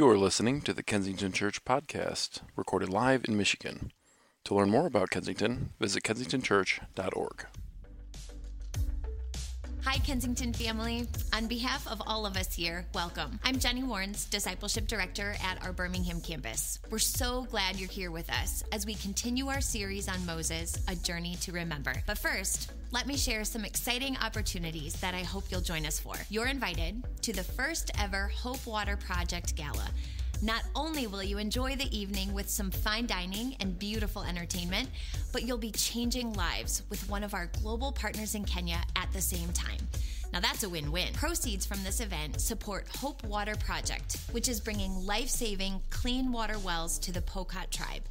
You are listening to the Kensington Church podcast, recorded live in Michigan. To learn more about Kensington, visit kensingtonchurch.org. Hi, Kensington family. On behalf of all of us here, welcome. I'm Jenny Warrens, Discipleship Director at our Birmingham campus. We're so glad you're here with us as we continue our series on Moses, A Journey to Remember. But first, let me share some exciting opportunities that I hope you'll join us for. You're invited to the first ever Hope Water Project Gala. Not only will you enjoy the evening with some fine dining and beautiful entertainment, but you'll be changing lives with one of our global partners in Kenya at the same time. Now that's a win win. Proceeds from this event support Hope Water Project, which is bringing life saving clean water wells to the Pokot tribe.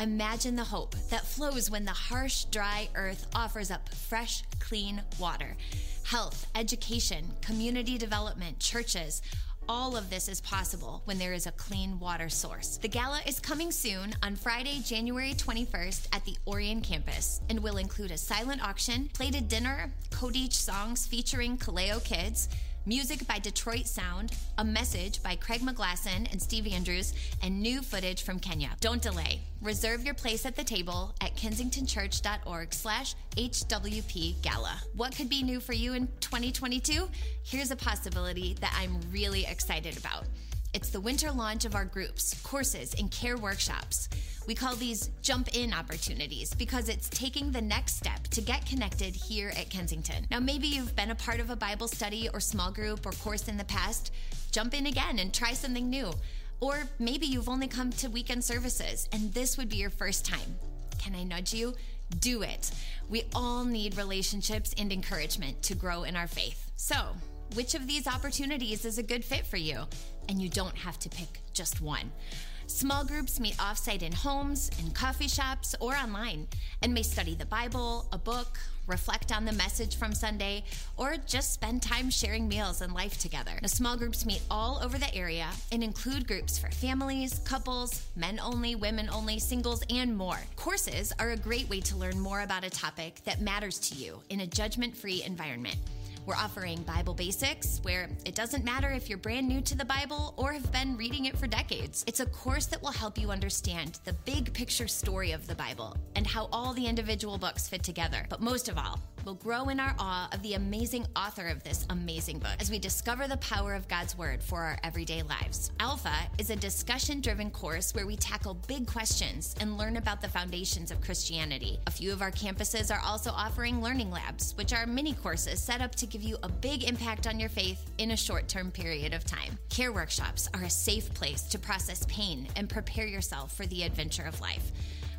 Imagine the hope that flows when the harsh, dry earth offers up fresh, clean water. Health, education, community development, churches, all of this is possible when there is a clean water source. The gala is coming soon on Friday, January 21st at the Orion campus and will include a silent auction, plated dinner, Kodich songs featuring Kaleo Kids, music by Detroit Sound, a message by Craig McGlasson and Steve Andrews, and new footage from Kenya. Don't delay. Reserve your place at the table at kensingtonchurch.org slash HWP Gala. What could be new for you in 2022? Here's a possibility that I'm really excited about. It's the winter launch of our groups, courses, and care workshops. We call these jump in opportunities because it's taking the next step to get connected here at Kensington. Now, maybe you've been a part of a Bible study or small group or course in the past. Jump in again and try something new. Or maybe you've only come to weekend services and this would be your first time. Can I nudge you? Do it. We all need relationships and encouragement to grow in our faith. So, which of these opportunities is a good fit for you? And you don't have to pick just one. Small groups meet offsite in homes, in coffee shops, or online, and may study the Bible, a book, reflect on the message from Sunday, or just spend time sharing meals and life together. The small groups meet all over the area and include groups for families, couples, men only, women only, singles, and more. Courses are a great way to learn more about a topic that matters to you in a judgment free environment. We're offering Bible Basics, where it doesn't matter if you're brand new to the Bible or have been reading it for decades. It's a course that will help you understand the big picture story of the Bible and how all the individual books fit together. But most of all, we'll grow in our awe of the amazing author of this amazing book as we discover the power of God's Word for our everyday lives. Alpha is a discussion driven course where we tackle big questions and learn about the foundations of Christianity. A few of our campuses are also offering learning labs, which are mini courses set up to give you a big impact on your faith in a short term period of time. Care workshops are a safe place to process pain and prepare yourself for the adventure of life.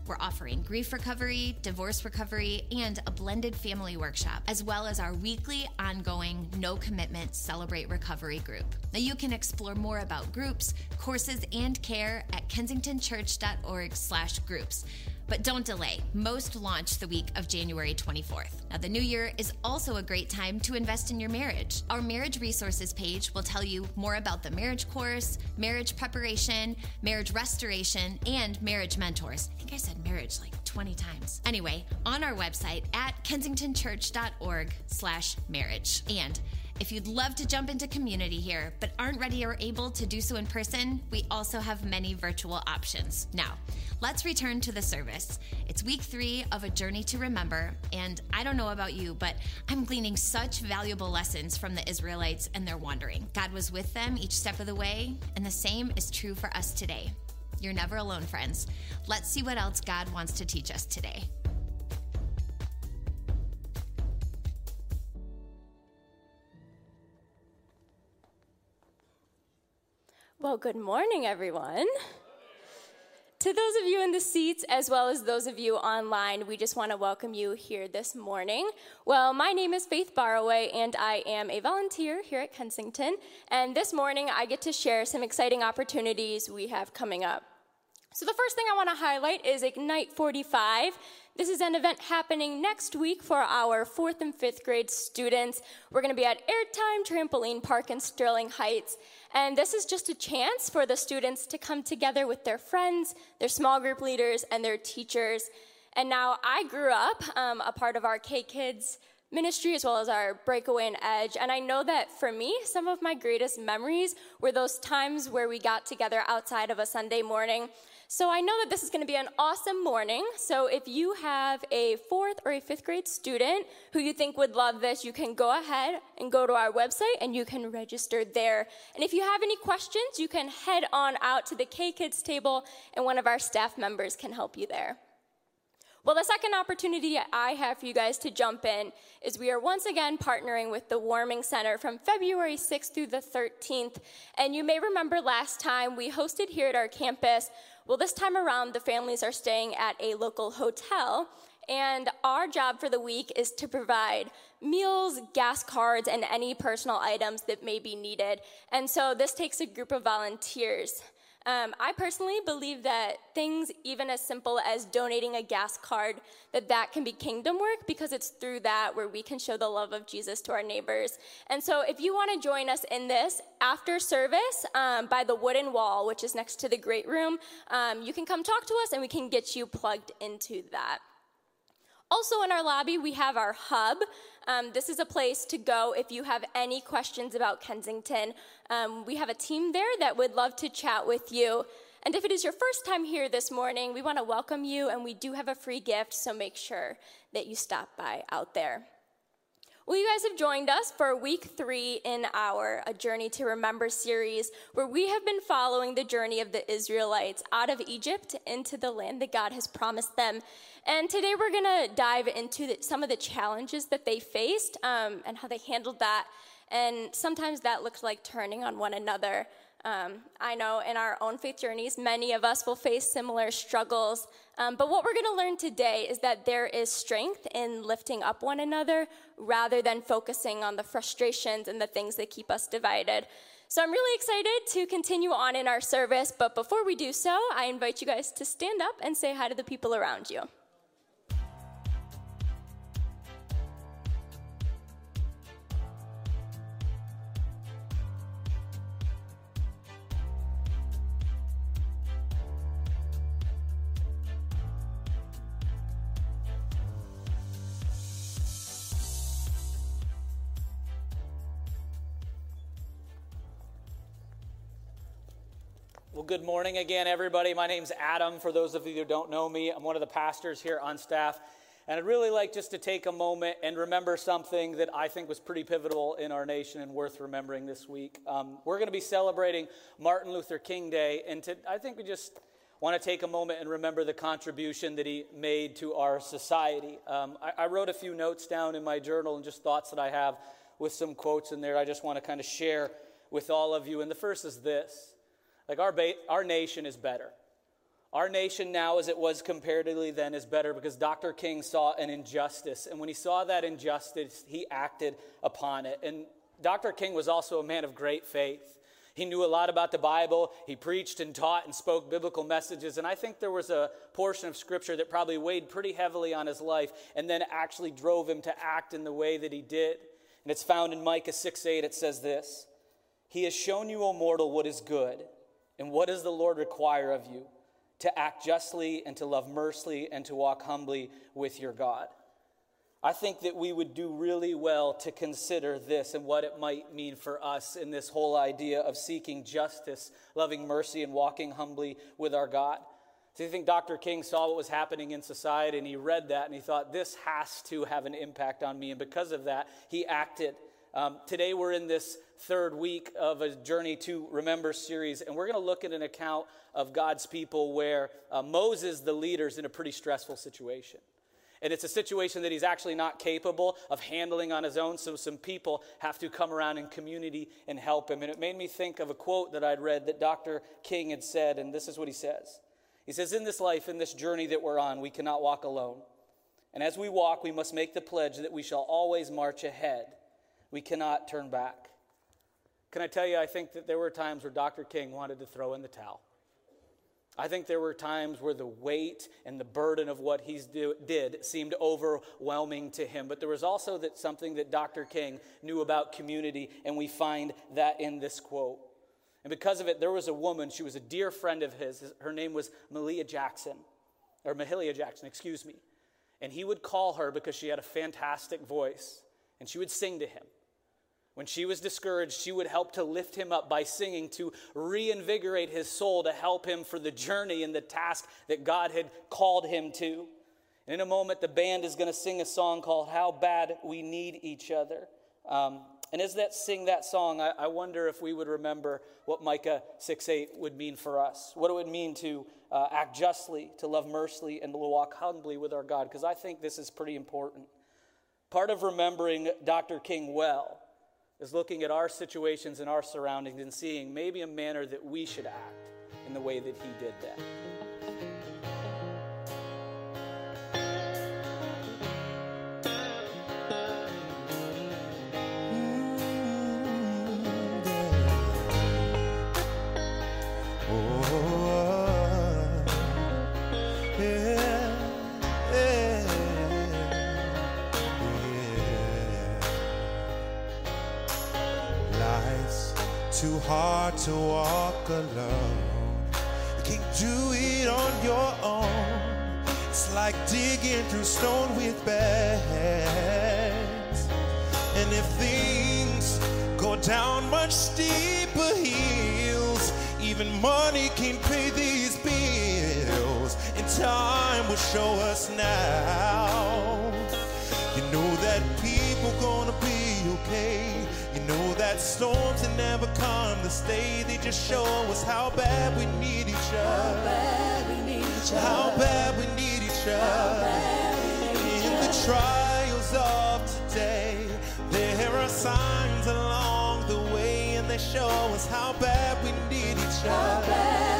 We're offering grief recovery, divorce recovery, and a blended family workshop, as well as our weekly ongoing no commitment celebrate recovery group. Now you can explore more about groups, courses, and care at kensingtonchurch.org/groups. But don't delay. Most launch the week of January 24th. Now, the new year is also a great time to invest in your marriage. Our marriage resources page will tell you more about the marriage course, marriage preparation, marriage restoration, and marriage mentors. I think I said marriage like 20 times. Anyway, on our website at kensingtonchurch.org slash marriage. And if you'd love to jump into community here, but aren't ready or able to do so in person, we also have many virtual options. Now, let's return to the service. It's week three of A Journey to Remember, and I don't know about you, but I'm gleaning such valuable lessons from the Israelites and their wandering. God was with them each step of the way, and the same is true for us today. You're never alone, friends. Let's see what else God wants to teach us today. Well, good morning, everyone. To those of you in the seats, as well as those of you online, we just want to welcome you here this morning. Well, my name is Faith Barroway, and I am a volunteer here at Kensington. And this morning, I get to share some exciting opportunities we have coming up. So, the first thing I want to highlight is Ignite 45. This is an event happening next week for our fourth and fifth grade students. We're going to be at Airtime Trampoline Park in Sterling Heights. And this is just a chance for the students to come together with their friends, their small group leaders, and their teachers. And now I grew up um, a part of our K Kids ministry as well as our breakaway and edge. And I know that for me, some of my greatest memories were those times where we got together outside of a Sunday morning. So I know that this is going to be an awesome morning. So if you have a fourth or a fifth grade student who you think would love this, you can go ahead and go to our website and you can register there. And if you have any questions, you can head on out to the K Kids table and one of our staff members can help you there. Well, the second opportunity I have for you guys to jump in is we are once again partnering with the Warming Center from February 6th through the 13th. And you may remember last time we hosted here at our campus. Well, this time around, the families are staying at a local hotel. And our job for the week is to provide meals, gas cards, and any personal items that may be needed. And so this takes a group of volunteers. Um, I personally believe that things even as simple as donating a gas card, that that can be kingdom work because it's through that where we can show the love of Jesus to our neighbors. And so if you want to join us in this after service um, by the wooden wall, which is next to the great room, um, you can come talk to us and we can get you plugged into that. Also, in our lobby, we have our hub. Um, this is a place to go if you have any questions about Kensington. Um, we have a team there that would love to chat with you. And if it is your first time here this morning, we want to welcome you, and we do have a free gift, so make sure that you stop by out there. Well, you guys have joined us for week three in our A Journey to Remember series, where we have been following the journey of the Israelites out of Egypt into the land that God has promised them. And today we're going to dive into the, some of the challenges that they faced um, and how they handled that. And sometimes that looks like turning on one another. Um, I know in our own faith journeys, many of us will face similar struggles. Um, but what we're going to learn today is that there is strength in lifting up one another rather than focusing on the frustrations and the things that keep us divided. So I'm really excited to continue on in our service. But before we do so, I invite you guys to stand up and say hi to the people around you. Well, good morning again, everybody. My name's Adam. For those of you who don't know me, I'm one of the pastors here on staff. And I'd really like just to take a moment and remember something that I think was pretty pivotal in our nation and worth remembering this week. Um, we're going to be celebrating Martin Luther King Day, and to, I think we just want to take a moment and remember the contribution that he made to our society. Um, I, I wrote a few notes down in my journal and just thoughts that I have with some quotes in there I just want to kind of share with all of you. And the first is this like our, ba- our nation is better. Our nation now, as it was comparatively then, is better because Dr. King saw an injustice. And when he saw that injustice, he acted upon it. And Dr. King was also a man of great faith. He knew a lot about the Bible. He preached and taught and spoke biblical messages. And I think there was a portion of scripture that probably weighed pretty heavily on his life and then actually drove him to act in the way that he did. And it's found in Micah 6 8. It says this He has shown you, O mortal, what is good and what does the Lord require of you? To act justly and to love mercy and to walk humbly with your God. I think that we would do really well to consider this and what it might mean for us in this whole idea of seeking justice, loving mercy, and walking humbly with our God. So you think Dr. King saw what was happening in society and he read that and he thought, this has to have an impact on me. And because of that, he acted. Um, today we're in this third week of a Journey to Remember series, and we're going to look at an account of God's people where uh, Moses, the leader, is in a pretty stressful situation. And it's a situation that he's actually not capable of handling on his own, so some people have to come around in community and help him. And it made me think of a quote that I'd read that Dr. King had said, and this is what he says He says, In this life, in this journey that we're on, we cannot walk alone. And as we walk, we must make the pledge that we shall always march ahead. We cannot turn back. Can I tell you, I think that there were times where Dr. King wanted to throw in the towel. I think there were times where the weight and the burden of what he did seemed overwhelming to him. But there was also that something that Dr. King knew about community, and we find that in this quote. And because of it, there was a woman, she was a dear friend of his. Her name was Malia Jackson, or Mahalia Jackson, excuse me. and he would call her because she had a fantastic voice, and she would sing to him. When she was discouraged, she would help to lift him up by singing to reinvigorate his soul, to help him for the journey and the task that God had called him to. And in a moment, the band is going to sing a song called How Bad We Need Each Other. Um, and as that sing that song, I, I, wonder if we would remember what Micah 6 8 would mean for us, what it would mean to uh, act justly, to love mercifully, and to walk humbly with our God, because I think this is pretty important. Part of remembering Dr. King well is looking at our situations and our surroundings and seeing maybe a manner that we should act in the way that he did that. Hard to walk alone. You can't do it on your own. It's like digging through stone with bags. And if things go down much steeper hills, even money can't pay these bills. And time will show us now. You know that people gonna be okay know that storms that never come to stay. They just show us how bad we need each other. How bad we need each other. How bad we need each other. In the trials of today, there are signs along the way, and they show us how bad we need each other.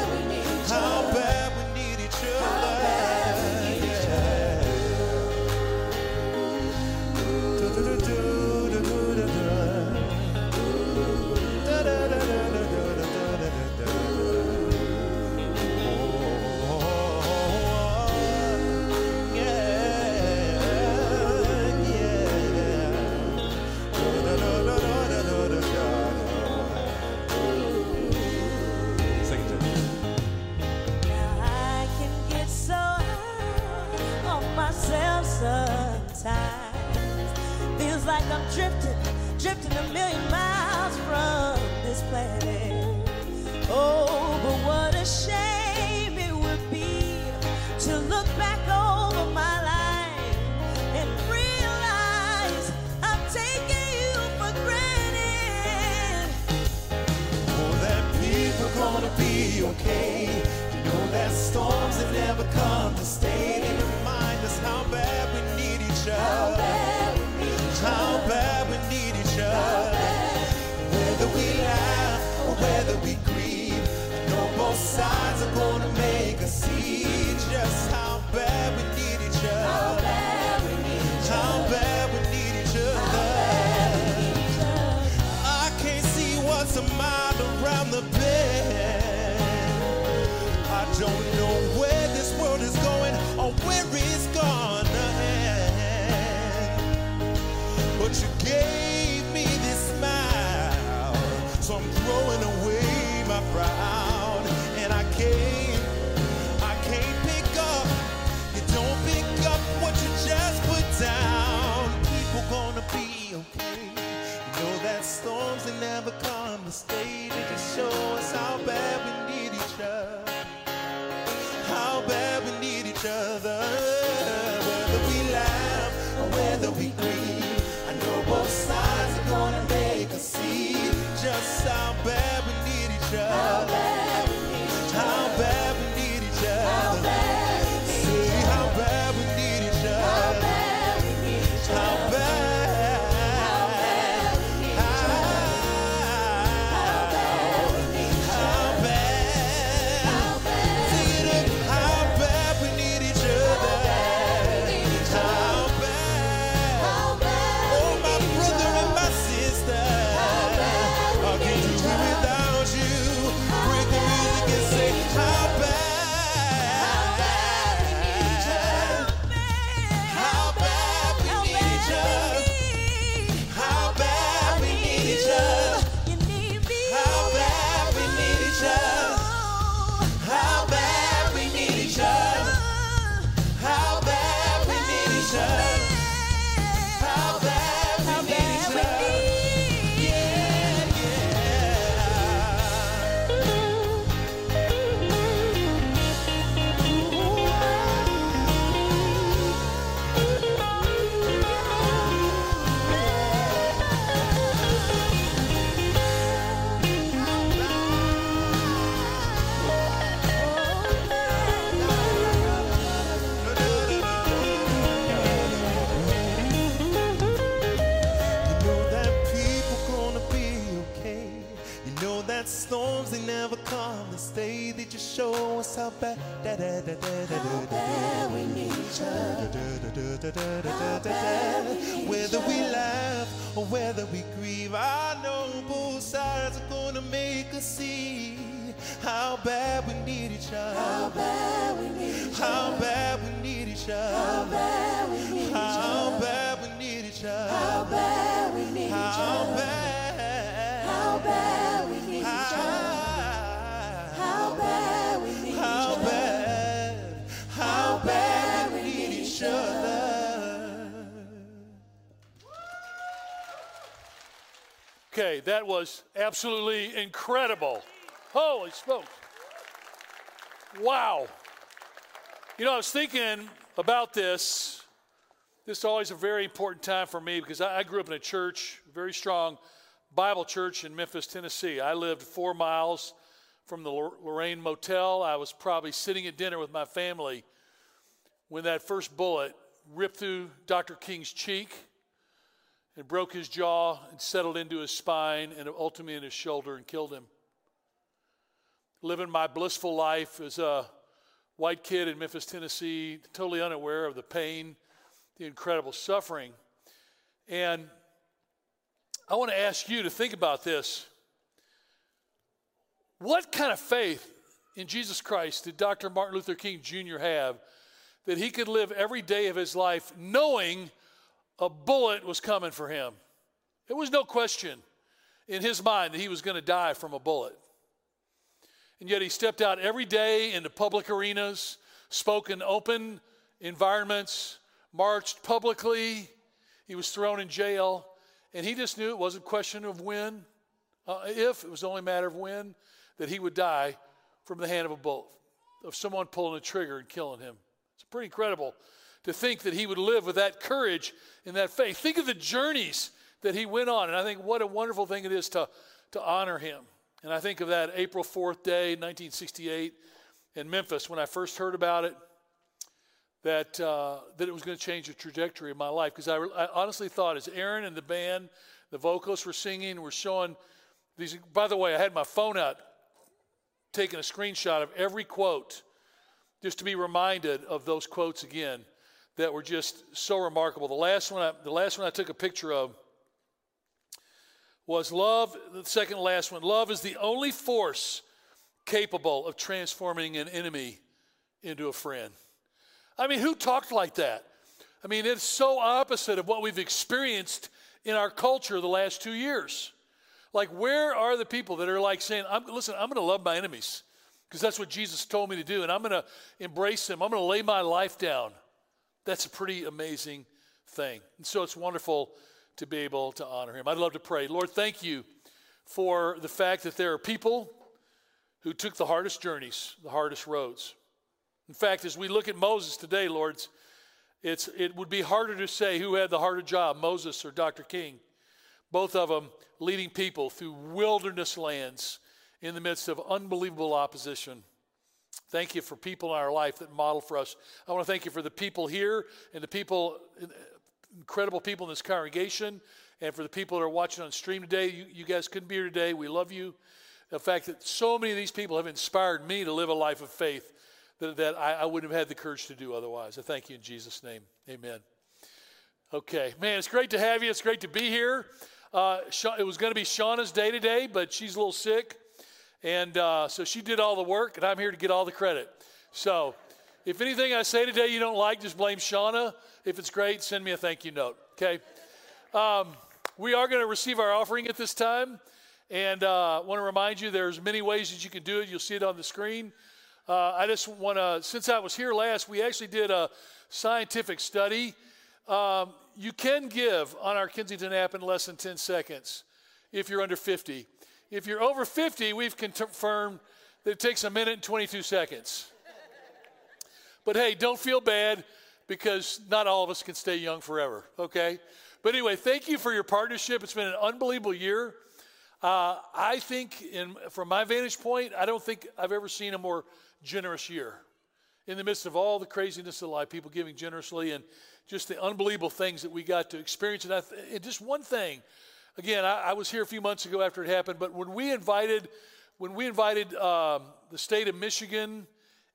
That was absolutely incredible. Holy smokes. Wow. You know, I was thinking about this. This is always a very important time for me because I, I grew up in a church, very strong Bible church in Memphis, Tennessee. I lived four miles from the Lorraine Motel. I was probably sitting at dinner with my family when that first bullet ripped through Dr. King's cheek and broke his jaw and settled into his spine and ultimately in his shoulder and killed him. Living my blissful life as a white kid in Memphis, Tennessee, totally unaware of the pain, the incredible suffering. And I want to ask you to think about this. What kind of faith in Jesus Christ did Dr. Martin Luther King Jr. have that he could live every day of his life knowing a bullet was coming for him. There was no question in his mind that he was going to die from a bullet. And yet he stepped out every day into public arenas, spoke in open environments, marched publicly. He was thrown in jail. And he just knew it wasn't a question of when, uh, if, it was only a matter of when, that he would die from the hand of a bullet, of someone pulling a trigger and killing him. It's pretty incredible to think that he would live with that courage and that faith. Think of the journeys that he went on. And I think what a wonderful thing it is to, to honor him. And I think of that April 4th day, 1968, in Memphis, when I first heard about it, that, uh, that it was going to change the trajectory of my life. Because I, I honestly thought, as Aaron and the band, the vocalists were singing, were showing these. By the way, I had my phone out, taking a screenshot of every quote, just to be reminded of those quotes again that were just so remarkable. The last one I, the last one I took a picture of was love, the second last one. Love is the only force capable of transforming an enemy into a friend. I mean, who talked like that? I mean, it's so opposite of what we've experienced in our culture the last two years. Like, where are the people that are like saying, I'm, listen, I'm going to love my enemies because that's what Jesus told me to do, and I'm going to embrace them. I'm going to lay my life down. That's a pretty amazing thing. And so it's wonderful to be able to honor him. I'd love to pray. Lord, thank you for the fact that there are people who took the hardest journeys, the hardest roads. In fact, as we look at Moses today, Lord, it's, it's, it would be harder to say who had the harder job, Moses or Dr. King. Both of them leading people through wilderness lands in the midst of unbelievable opposition. Thank you for people in our life that model for us. I want to thank you for the people here and the people, incredible people in this congregation, and for the people that are watching on stream today. You, you guys couldn't be here today. We love you. The fact that so many of these people have inspired me to live a life of faith that, that I, I wouldn't have had the courage to do otherwise. I thank you in Jesus' name. Amen. Okay, man, it's great to have you. It's great to be here. Uh, it was going to be Shauna's day today, but she's a little sick. And uh, so she did all the work, and I'm here to get all the credit. So if anything I say today you don't like, just blame Shauna. If it's great, send me a thank you note, okay? Um, we are going to receive our offering at this time. And I uh, want to remind you there's many ways that you can do it. You'll see it on the screen. Uh, I just want to, since I was here last, we actually did a scientific study. Um, you can give on our Kensington app in less than 10 seconds if you're under 50. If you're over 50, we've confirmed that it takes a minute and 22 seconds. But hey, don't feel bad because not all of us can stay young forever, okay? But anyway, thank you for your partnership. It's been an unbelievable year. Uh, I think, in, from my vantage point, I don't think I've ever seen a more generous year. In the midst of all the craziness of life, people giving generously and just the unbelievable things that we got to experience. And, I, and just one thing, again, I, I, was here a few months ago after it happened, but when we invited when we invited um, the state of Michigan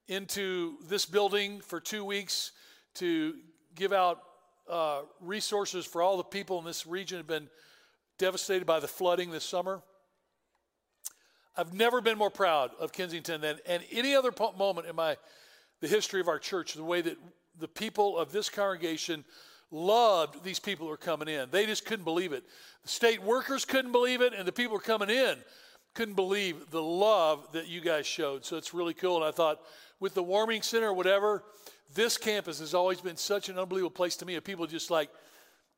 into this building for two weeks to give out uh, resources for all the people in this region have been devastated by the flooding this summer. I've never been more proud of Kensington than and any other moment in my the history of our church. The way that the people of this congregation loved these people who were coming in. They just couldn't believe it. The state workers couldn't believe it, and the people who were coming in couldn't believe the love that you guys showed. So it's really cool. And I thought, with the warming center or whatever, this campus has always been such an unbelievable place to me. Of people just like,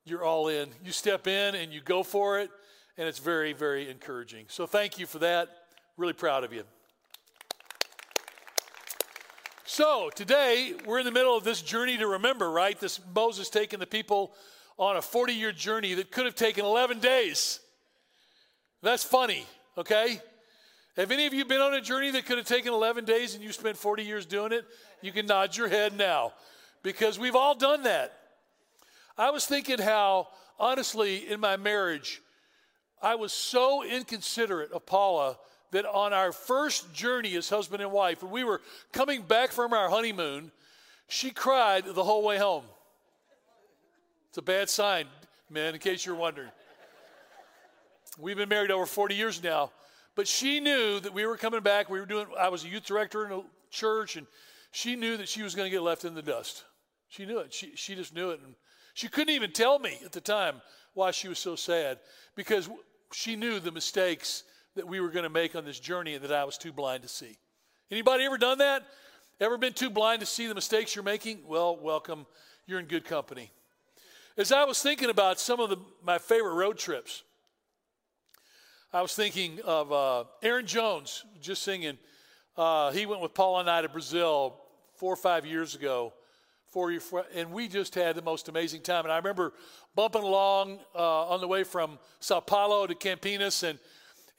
you're all in. You step in and you go for it, and it's very, very encouraging. So thank you for that. Really proud of you. So today we're in the middle of this journey to remember, right? This Moses taking the people on a 40 year journey that could have taken 11 days. That's funny, okay? Have any of you been on a journey that could have taken 11 days and you spent 40 years doing it? You can nod your head now because we've all done that. I was thinking how, honestly, in my marriage, I was so inconsiderate of Paula that on our first journey as husband and wife, when we were coming back from our honeymoon, she cried the whole way home. It's a bad sign, man, in case you're wondering. We've been married over 40 years now, but she knew that we were coming back. We were doing, I was a youth director in a church, and she knew that she was going to get left in the dust. She knew it. She, she just knew it. And she couldn't even tell me at the time why she was so sad because she knew the mistakes that we were going to make on this journey and that I was too blind to see. Anybody ever done that? Ever been too blind to see the mistakes you're making? Well, welcome. You're in good company. As I was thinking about some of the, my favorite road trips, I was thinking of uh, Aaron Jones just singing. Uh, he went with Paul and I to Brazil four or five years ago. Four, and we just had the most amazing time. And I remember bumping along uh, on the way from Sao Paulo to Campinas, and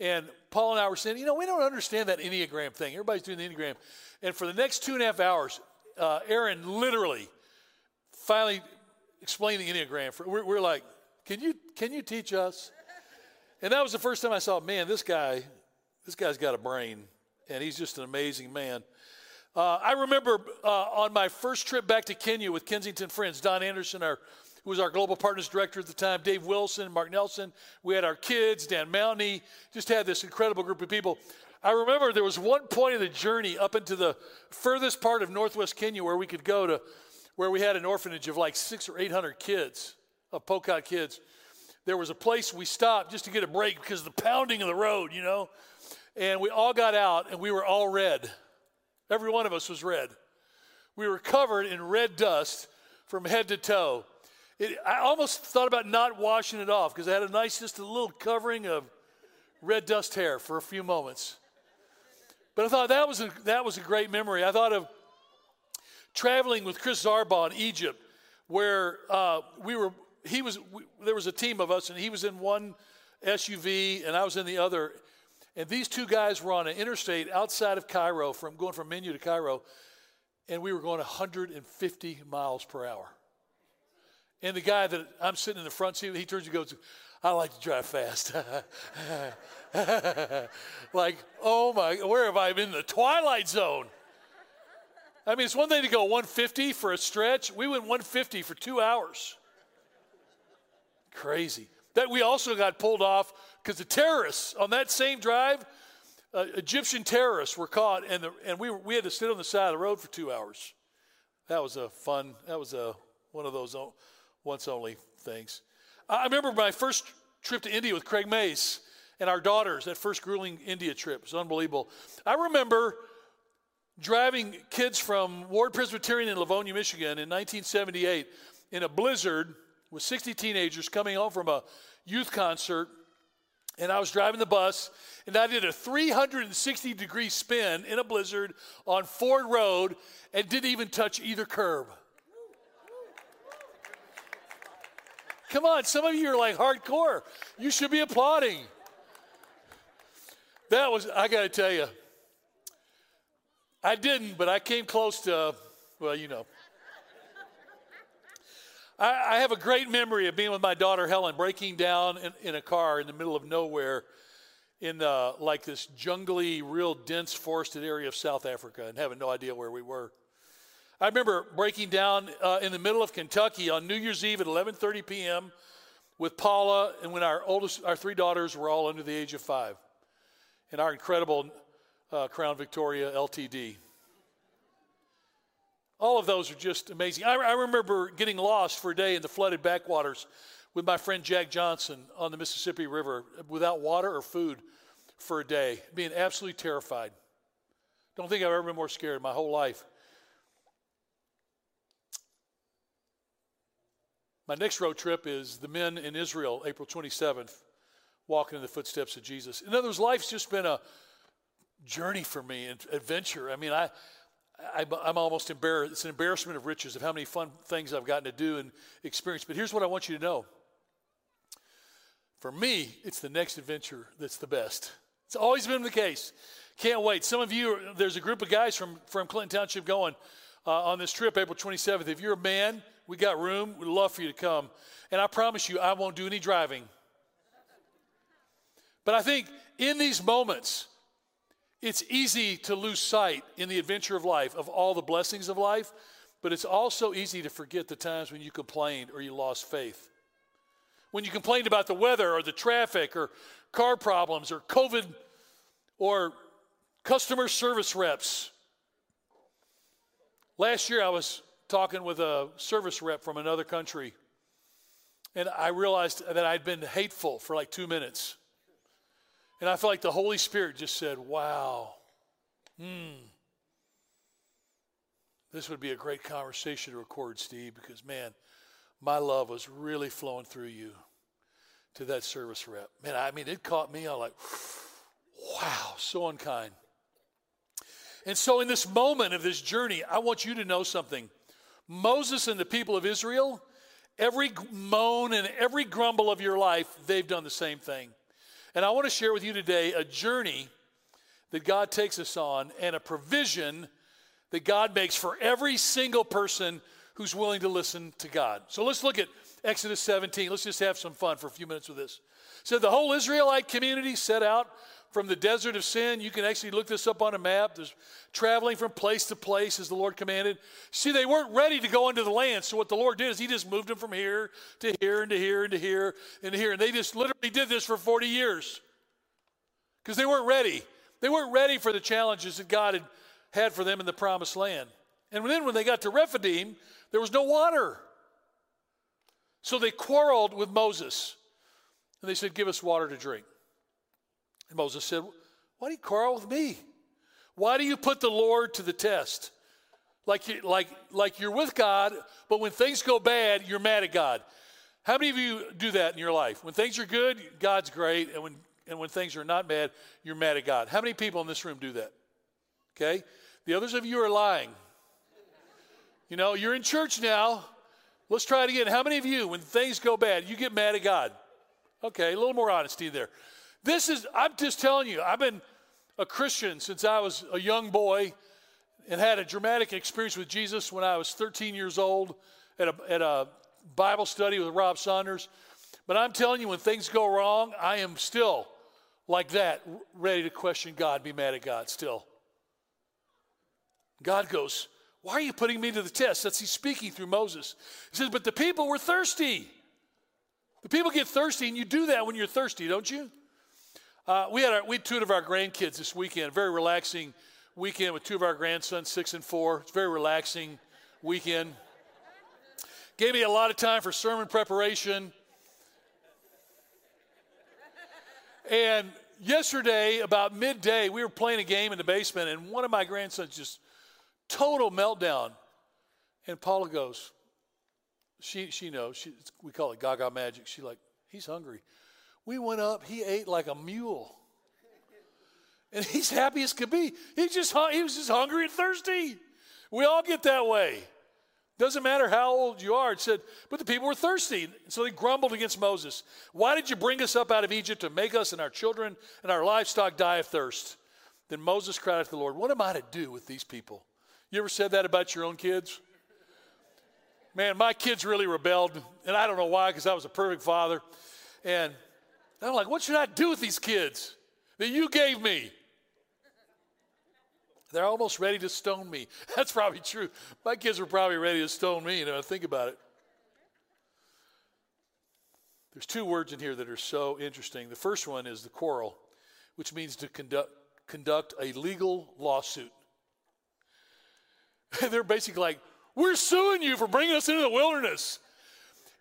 and Paul and I were saying, you know, we don't understand that Enneagram thing. Everybody's doing the Enneagram. And for the next two and a half hours, uh, Aaron literally finally explained the Enneagram. For, we're, we're like, can you, can you teach us? And that was the first time I saw, man, this guy, this guy's got a brain, and he's just an amazing man. Uh, I remember uh, on my first trip back to Kenya with Kensington Friends, Don Anderson, our who was our global partners director at the time, Dave Wilson, Mark Nelson. We had our kids, Dan Mounty, just had this incredible group of people. I remember there was one point of the journey up into the furthest part of northwest Kenya where we could go to, where we had an orphanage of like six or 800 kids, of Pokot kids. There was a place we stopped just to get a break because of the pounding of the road, you know. And we all got out and we were all red. Every one of us was red. We were covered in red dust from head to toe. It, I almost thought about not washing it off because I had a nice, just a little covering of red dust hair for a few moments. But I thought that was a, that was a great memory. I thought of traveling with Chris Zarba in Egypt, where uh, we were. He was. We, there was a team of us, and he was in one SUV, and I was in the other. And these two guys were on an interstate outside of Cairo, from going from Minya to Cairo, and we were going 150 miles per hour. And the guy that I'm sitting in the front seat, he turns and goes, I like to drive fast. like, oh my, where have I been the twilight zone? I mean, it's one thing to go 150 for a stretch. We went 150 for two hours. Crazy. That we also got pulled off because the terrorists on that same drive, uh, Egyptian terrorists were caught, and, the, and we, we had to sit on the side of the road for two hours. That was a fun, that was a, one of those once only things. I remember my first trip to India with Craig Mace and our daughters, that first grueling India trip. It was unbelievable. I remember driving kids from Ward Presbyterian in Livonia, Michigan in 1978 in a blizzard with 60 teenagers coming home from a youth concert. And I was driving the bus, and I did a 360 degree spin in a blizzard on Ford Road and didn't even touch either curb. Come on, some of you are like hardcore. You should be applauding. That was, I got to tell you, I didn't, but I came close to, well, you know. I, I have a great memory of being with my daughter Helen, breaking down in, in a car in the middle of nowhere in uh, like this jungly, real dense forested area of South Africa and having no idea where we were. I remember breaking down uh, in the middle of Kentucky on New Year's Eve at 11:30 p.m. with Paula, and when our oldest, our three daughters were all under the age of five, and our incredible uh, Crown Victoria LTD. All of those are just amazing. I, I remember getting lost for a day in the flooded backwaters with my friend Jack Johnson on the Mississippi River without water or food for a day, being absolutely terrified. Don't think I've ever been more scared in my whole life. My next road trip is the men in Israel, April 27th, walking in the footsteps of Jesus. In other words, life's just been a journey for me, an adventure. I mean, I, I, am almost embarrassed. It's an embarrassment of riches of how many fun things I've gotten to do and experience. But here's what I want you to know. For me, it's the next adventure that's the best. It's always been the case. Can't wait. Some of you, there's a group of guys from, from Clinton Township going uh, on this trip, April 27th. If you're a man, we got room. We'd love for you to come. And I promise you, I won't do any driving. But I think in these moments, it's easy to lose sight in the adventure of life of all the blessings of life, but it's also easy to forget the times when you complained or you lost faith. When you complained about the weather or the traffic or car problems or COVID or customer service reps. Last year, I was talking with a service rep from another country, and I realized that I'd been hateful for like two minutes. And I felt like the Holy Spirit just said, Wow, hmm, this would be a great conversation to record, Steve, because man, my love was really flowing through you to that service rep. Man, I mean, it caught me. I'm like, wow, so unkind. And so, in this moment of this journey, I want you to know something. Moses and the people of Israel, every moan and every grumble of your life, they've done the same thing. And I want to share with you today a journey that God takes us on and a provision that God makes for every single person who's willing to listen to God. So let's look at Exodus 17. Let's just have some fun for a few minutes with this. So the whole Israelite community set out from the desert of sin. You can actually look this up on a map. There's traveling from place to place as the Lord commanded. See, they weren't ready to go into the land. So what the Lord did is He just moved them from here to here and to here and to here and to here. And they just literally did this for 40 years because they weren't ready. They weren't ready for the challenges that God had had for them in the promised land. And then when they got to Rephidim, there was no water. So they quarreled with Moses. And they said, Give us water to drink. And Moses said, Why do you quarrel with me? Why do you put the Lord to the test? Like, you, like, like you're with God, but when things go bad, you're mad at God. How many of you do that in your life? When things are good, God's great, and when, and when things are not bad, you're mad at God. How many people in this room do that? Okay? The others of you are lying. You know, you're in church now. Let's try it again. How many of you, when things go bad, you get mad at God? Okay, a little more honesty there. This is, I'm just telling you, I've been a Christian since I was a young boy and had a dramatic experience with Jesus when I was 13 years old at a, at a Bible study with Rob Saunders. But I'm telling you, when things go wrong, I am still like that, ready to question God, be mad at God still. God goes, Why are you putting me to the test? That's He's speaking through Moses. He says, But the people were thirsty. The people get thirsty, and you do that when you're thirsty, don't you? Uh, we, had our, we of our grandkids this weekend, very relaxing weekend with two of our grandsons, six and four. It's very relaxing weekend. Gave me a lot of time for sermon preparation. And yesterday, about midday, we were playing a game in the basement, and one of my grandsons just total meltdown. And Paula goes, she, she knows, she, we call it gaga magic. She like, he's hungry. We went up, he ate like a mule. And he's happy as could be. He just he was just hungry and thirsty. We all get that way. Doesn't matter how old you are. It said, but the people were thirsty. So they grumbled against Moses. Why did you bring us up out of Egypt to make us and our children and our livestock die of thirst? Then Moses cried out to the Lord, What am I to do with these people? You ever said that about your own kids? Man, my kids really rebelled, and I don't know why, because I was a perfect father. And I'm like, what should I do with these kids? that you gave me. They're almost ready to stone me. That's probably true. My kids were probably ready to stone me, you know, think about it. There's two words in here that are so interesting. The first one is the quarrel, which means to conduct, conduct a legal lawsuit. They're basically like, we're suing you for bringing us into the wilderness.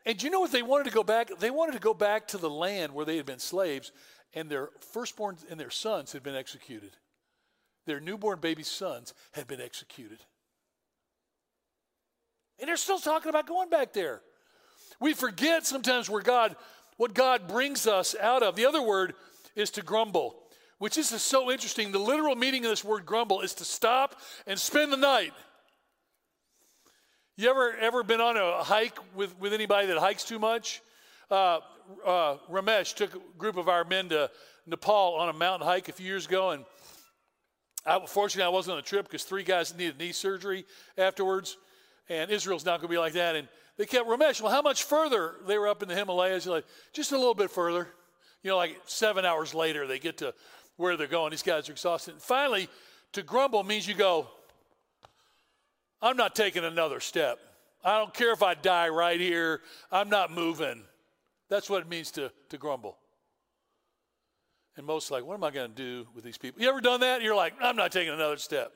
And you know what they wanted to go back? They wanted to go back to the land where they had been slaves, and their firstborn and their sons had been executed. Their newborn baby sons had been executed. And they're still talking about going back there. We forget sometimes where God, what God brings us out of. The other word is to grumble, which is so interesting. The literal meaning of this word grumble is to stop and spend the night. You ever ever been on a hike with, with anybody that hikes too much? Uh, uh, Ramesh took a group of our men to Nepal on a mountain hike a few years ago, and I, fortunately I wasn't on the trip because three guys needed knee surgery afterwards, and Israel's not going to be like that. And they kept Ramesh. Well, how much further? They were up in the Himalayas. You're like, just a little bit further. You know, like seven hours later, they get to where they're going. These guys are exhausted. And finally, to grumble means you go, I'm not taking another step. I don't care if I die right here. I'm not moving. That's what it means to, to grumble. And most like, what am I going to do with these people? You ever done that? You're like, I'm not taking another step.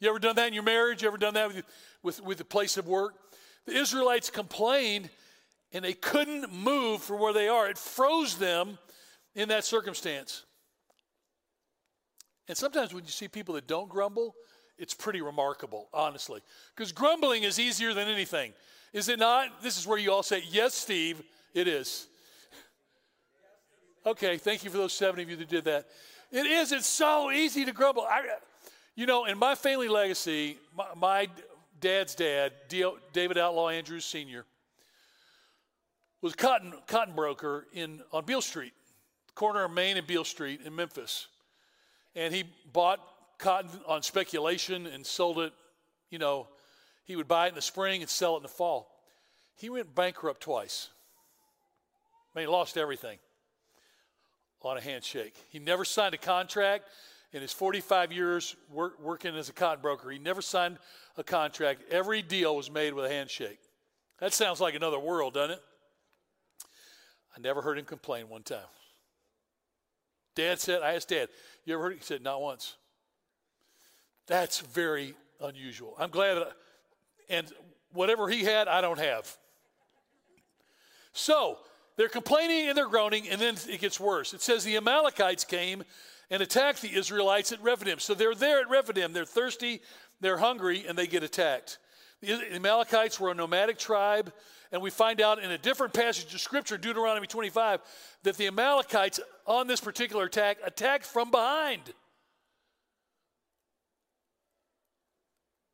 You ever done that in your marriage? You ever done that with, with, with the place of work? The Israelites complained and they couldn't move from where they are. It froze them in that circumstance. And sometimes when you see people that don't grumble, it's pretty remarkable, honestly. Because grumbling is easier than anything. Is it not? This is where you all say, Yes, Steve, it is. Okay, thank you for those seven of you that did that. It is. It's so easy to grumble. I, you know, in my family legacy, my, my dad's dad, David Outlaw Andrews Sr., was cotton, cotton broker in, on Beale Street, corner of Main and Beale Street in Memphis. And he bought cotton on speculation and sold it, you know, he would buy it in the spring and sell it in the fall. He went bankrupt twice. I mean, he lost everything on a handshake. He never signed a contract in his 45 years work, working as a cotton broker. He never signed a contract. Every deal was made with a handshake. That sounds like another world, doesn't it? I never heard him complain one time. Dad said, I asked Dad, you ever heard? He said, not once. That's very unusual. I'm glad that, and whatever he had, I don't have. So they're complaining and they're groaning, and then it gets worse. It says the Amalekites came and attacked the Israelites at Rephidim. So they're there at Rephidim. They're thirsty, they're hungry, and they get attacked. The Amalekites were a nomadic tribe, and we find out in a different passage of Scripture, Deuteronomy 25, that the Amalekites on this particular attack attacked from behind.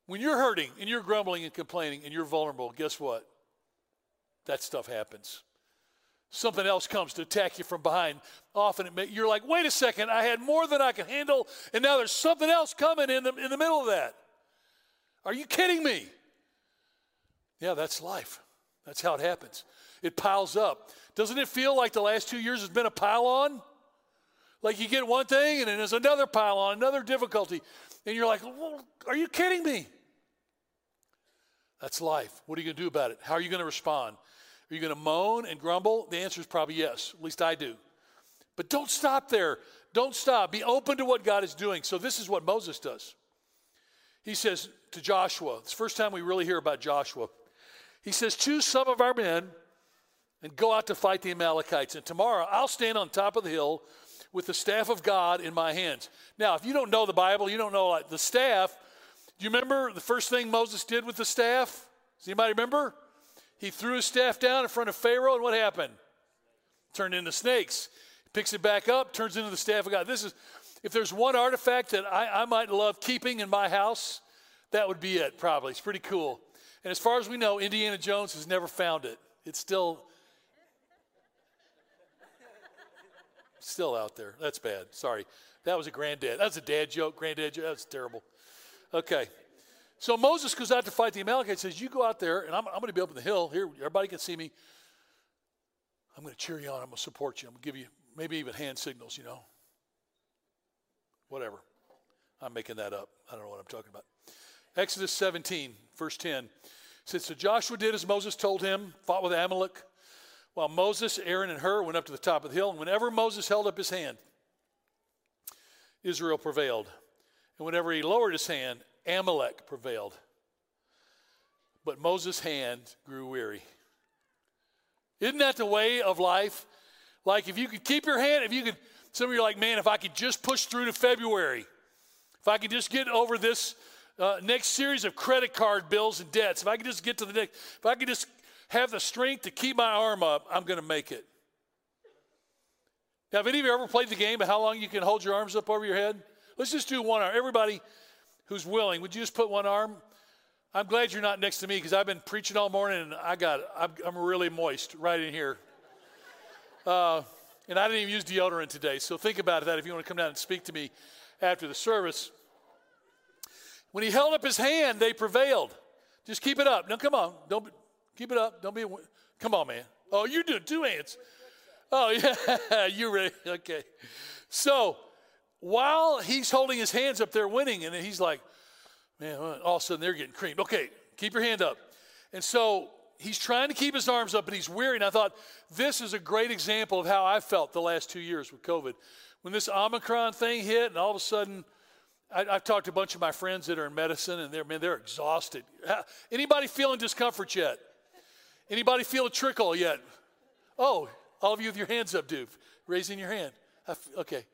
When you're hurting and you're grumbling and complaining and you're vulnerable, guess what? That stuff happens. Something else comes to attack you from behind. Often may, you're like, wait a second, I had more than I can handle, and now there's something else coming in the, in the middle of that. Are you kidding me? Yeah, that's life. That's how it happens. It piles up. Doesn't it feel like the last two years has been a pile on? Like you get one thing and then there's another pile on, another difficulty. And you're like, well, are you kidding me? That's life. What are you going to do about it? How are you going to respond? Are you going to moan and grumble? The answer is probably yes. At least I do. But don't stop there. Don't stop. Be open to what God is doing. So, this is what Moses does. He says to Joshua, it's the first time we really hear about Joshua. He says, Choose some of our men and go out to fight the Amalekites. And tomorrow I'll stand on top of the hill with the staff of God in my hands. Now, if you don't know the Bible, you don't know like the staff. Do you remember the first thing Moses did with the staff? Does anybody remember? He threw his staff down in front of Pharaoh, and what happened? Turned into snakes. Picks it back up, turns into the staff of God. This is, if there's one artifact that I, I might love keeping in my house, that would be it, probably. It's pretty cool. And as far as we know, Indiana Jones has never found it. It's still still out there. That's bad. Sorry. That was a granddad. That was a dad joke, granddad joke. That's terrible. Okay. So Moses goes out to fight the Amalekites, says, You go out there, and I'm, I'm going to be up in the hill. Here, everybody can see me. I'm going to cheer you on. I'm going to support you. I'm going to give you maybe even hand signals, you know. Whatever. I'm making that up. I don't know what I'm talking about. Exodus 17, verse 10 says, So Joshua did as Moses told him, fought with Amalek, while Moses, Aaron, and Hur went up to the top of the hill. And whenever Moses held up his hand, Israel prevailed. And whenever he lowered his hand, Amalek prevailed. But Moses' hand grew weary. Isn't that the way of life? Like if you could keep your hand, if you could, some of you are like, man, if I could just push through to February, if I could just get over this uh, next series of credit card bills and debts, if I could just get to the next, if I could just have the strength to keep my arm up, I'm going to make it. Now, have any of you ever played the game of how long you can hold your arms up over your head? Let's just do one arm. Everybody who's willing, would you just put one arm? I'm glad you're not next to me because I've been preaching all morning and I got I'm, I'm really moist right in here. Uh, and I didn't even use deodorant today. So think about that if you want to come down and speak to me after the service. When he held up his hand, they prevailed. Just keep it up. No, come on. Don't keep it up. Don't be. Come on, man. Oh, you do two hands. Oh, yeah. you're ready. Okay. So while he's holding his hands up there winning, and he's like, man, all of a sudden they're getting creamed. Okay, keep your hand up. And so he's trying to keep his arms up, but he's weary. And I thought, this is a great example of how I felt the last two years with COVID. When this Omicron thing hit, and all of a sudden, I, have talked to a bunch of my friends that are in medicine, and they're man, they're exhausted. Anybody feeling discomfort yet? Anybody feel a trickle yet? Oh, all of you with your hands up, dude, raising your hand. Okay,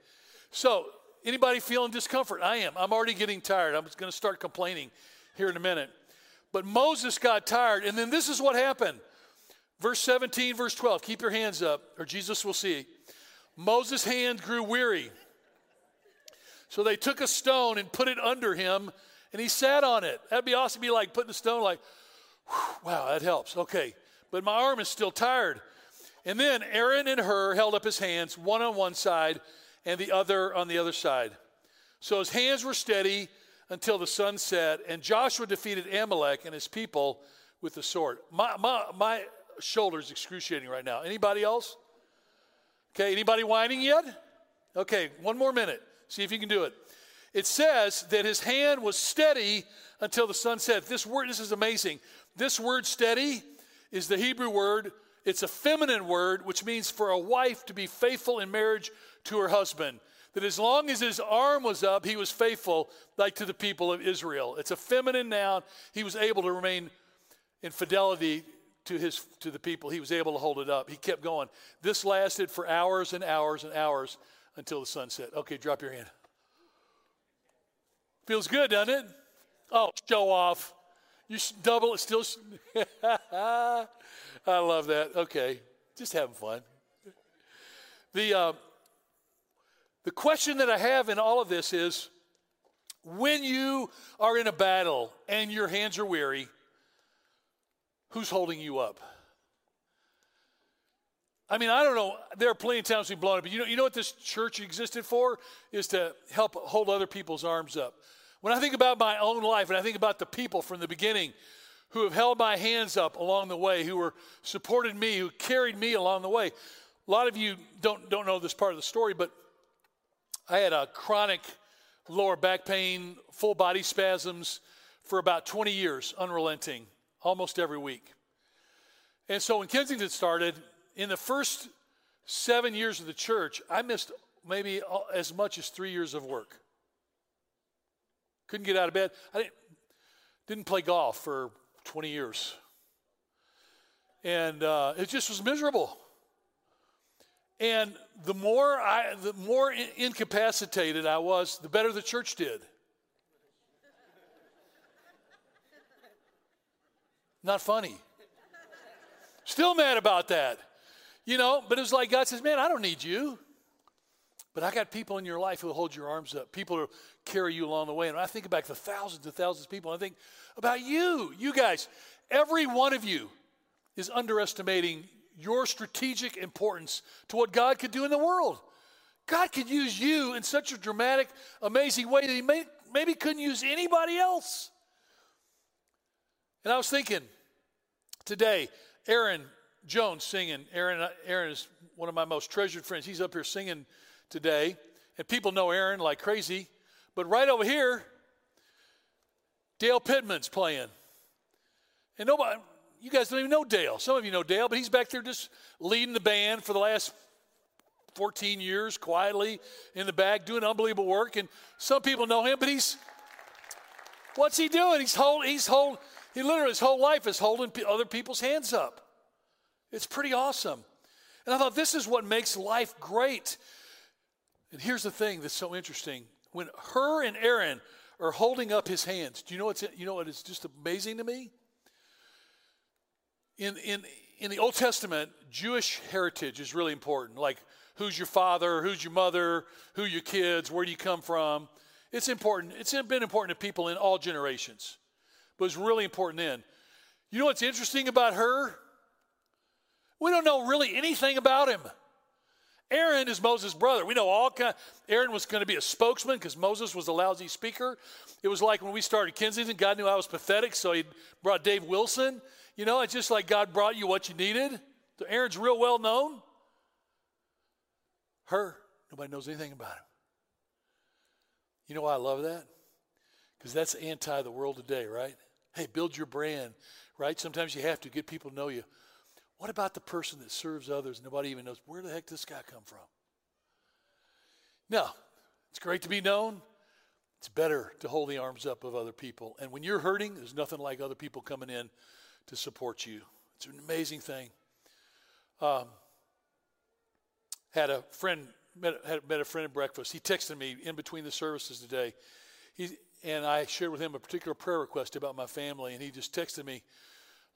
so anybody feeling discomfort? I am. I'm already getting tired. I'm going to start complaining here in a minute. But Moses got tired, and then this is what happened. Verse 17, verse 12. Keep your hands up, or Jesus will see. Moses' hand grew weary. So they took a stone and put it under him, and he sat on it. That'd be awesome. Be like putting a stone, like, wow, that helps. Okay. But my arm is still tired. And then Aaron and Hur held up his hands, one on one side and the other on the other side. So his hands were steady until the sun set, and Joshua defeated Amalek and his people with the sword. My, my, my shoulder's excruciating right now. Anybody else? Okay, anybody whining yet? Okay, one more minute. See if you can do it. It says that his hand was steady until the sun set. This word, this is amazing. This word steady is the Hebrew word. It's a feminine word, which means for a wife to be faithful in marriage to her husband. That as long as his arm was up, he was faithful, like to the people of Israel. It's a feminine noun. He was able to remain in fidelity to his to the people. He was able to hold it up. He kept going. This lasted for hours and hours and hours until the sun set. Okay, drop your hand. Feels good, doesn't it? Oh, show off. You double it still. I love that. Okay, just having fun. The uh, the question that I have in all of this is when you are in a battle and your hands are weary, who's holding you up? I mean, I don't know. There are plenty of times we've blown it, but you know, you know what this church existed for? Is to help hold other people's arms up. When I think about my own life and I think about the people from the beginning who have held my hands up along the way, who were supported me, who carried me along the way. A lot of you don't, don't know this part of the story, but I had a chronic lower back pain, full body spasms for about 20 years, unrelenting, almost every week. And so when Kensington started, in the first seven years of the church, I missed maybe as much as three years of work. Couldn't get out of bed. I didn't, didn't play golf for 20 years. And uh, it just was miserable. And the more I, the more incapacitated I was, the better the church did. Not funny. Still mad about that. You know, but it was like God says, Man, I don't need you. But I got people in your life who hold your arms up, people who carry you along the way. And I think about the thousands and thousands of people, I think about you, you guys. Every one of you is underestimating your strategic importance to what God could do in the world. God could use you in such a dramatic, amazing way that He may, maybe couldn't use anybody else. And I was thinking today, Aaron Jones singing. Aaron, Aaron is one of my most treasured friends. He's up here singing today. and people know Aaron like crazy. But right over here, Dale Pittman's playing. And nobody, you guys don't even know Dale. Some of you know Dale, but he's back there just leading the band for the last 14 years quietly in the back doing unbelievable work. And some people know him, but he's, what's he doing? He's hold, he's hold, he literally, his whole life is holding other people's hands up. It's pretty awesome. And I thought this is what makes life great. And here's the thing that's so interesting. When Hur and Aaron are holding up his hands, do you know what's you know what is just amazing to me? In in in the Old Testament, Jewish heritage is really important. Like who's your father, who's your mother, who your kids, where do you come from? It's important. It's been important to people in all generations. But it's really important then. You know what's interesting about Hur? We don't know really anything about him. Aaron is Moses' brother. We know all kind. Aaron was going to be a spokesman because Moses was a lousy speaker. It was like when we started Kensington, God knew I was pathetic, so he brought Dave Wilson. You know, it's just like God brought you what you needed. So Aaron's real well known. Hur, nobody knows anything about him. You know why I love that? Because that's anti the world today, right? Hey, build your brand, right? Sometimes you have to get people to know you. What about the person that serves others nobody even knows where the heck this guy come from? No, it's great to be known. It's better to hold the arms up of other people. And when you're hurting, there's nothing like other people coming in to support you. It's an amazing thing. Um, had a friend met, had, met a friend at breakfast. He texted me in between the services today. He and I shared with him a particular prayer request about my family, and he just texted me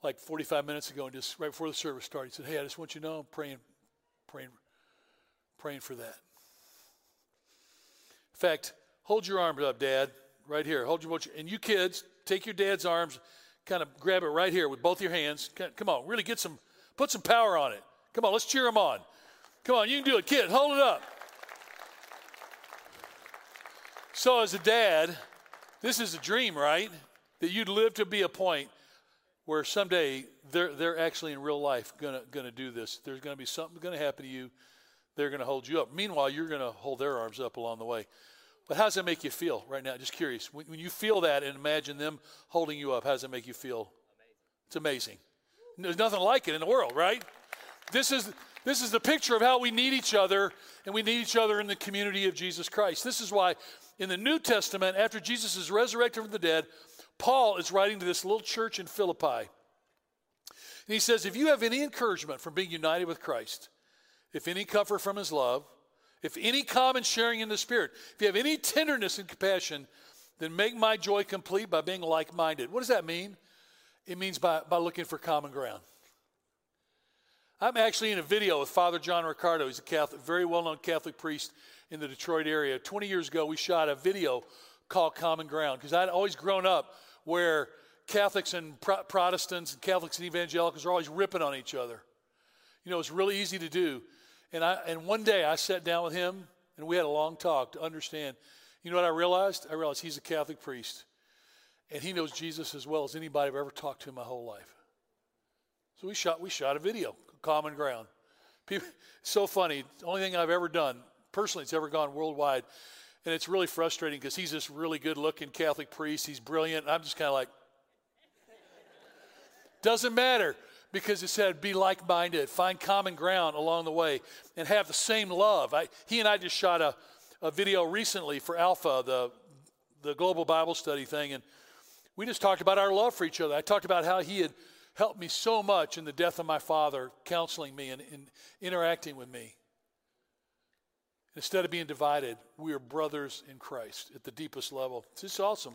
like 45 minutes ago, and just right before the service started, he said, "Hey, I just want you to know I'm praying, praying, praying for that." In fact, hold your arms up, Dad, right here. Hold your and you kids, take your dad's arms, kind of grab it right here with both your hands. Come on, really get some, put some power on it. Come on, let's cheer him on. Come on, you can do it, kid. Hold it up. So, as a dad, this is a dream, right? That you'd live to be a point where someday they're, they're actually in real life gonna, to do this. There's to be something to happen to you. They're to hold you up. Meanwhile, you're to hold their arms up along the way. But how does that make you feel right now? Just curious. When, when you feel that and imagine them holding you up, how does it make you feel? Amazing. It's amazing. There's nothing like it in the world, right? This is, this is the picture of how we need each other, and we need each other in the community of Jesus Christ. This is why in the New Testament, after Jesus is resurrected from the dead, Paul is writing to this little church in Philippi. And he says, If you have any encouragement from being united with Christ, if any comfort from his love, if any common sharing in the Spirit, if you have any tenderness and compassion, then make my joy complete by being like minded. What does that mean? It means by, by looking for common ground. I'm actually in a video with Father John Riccardo. He's a Catholic, very well known Catholic priest in the Detroit area. 20 years ago, we shot a video called Common Ground because I'd always grown up where Catholics and Pro- Protestants and Catholics and evangelicals are always ripping on each other. You know, it's really easy to do. And, I, and one day I sat down with him and we had a long talk to understand. You know what I realized? I realized he's a Catholic priest and he knows Jesus as well as anybody I've ever talked to in my whole life. So we shot, we shot a video, Common Ground. People, so funny. The only thing I've ever done, personally, it's ever gone worldwide and it's really frustrating because he's this really good looking Catholic priest. He's brilliant. I'm just kind of like, doesn't matter because it said be like minded, find common ground along the way, and have the same love. I, he and I just shot a, a video recently for Alpha, the, the global Bible study thing, and we just talked about our love for each other. I talked about how he had helped me so much in the death of my father, counseling me and, and interacting with me. Instead of being divided, we are brothers in Christ at the deepest level. It's awesome.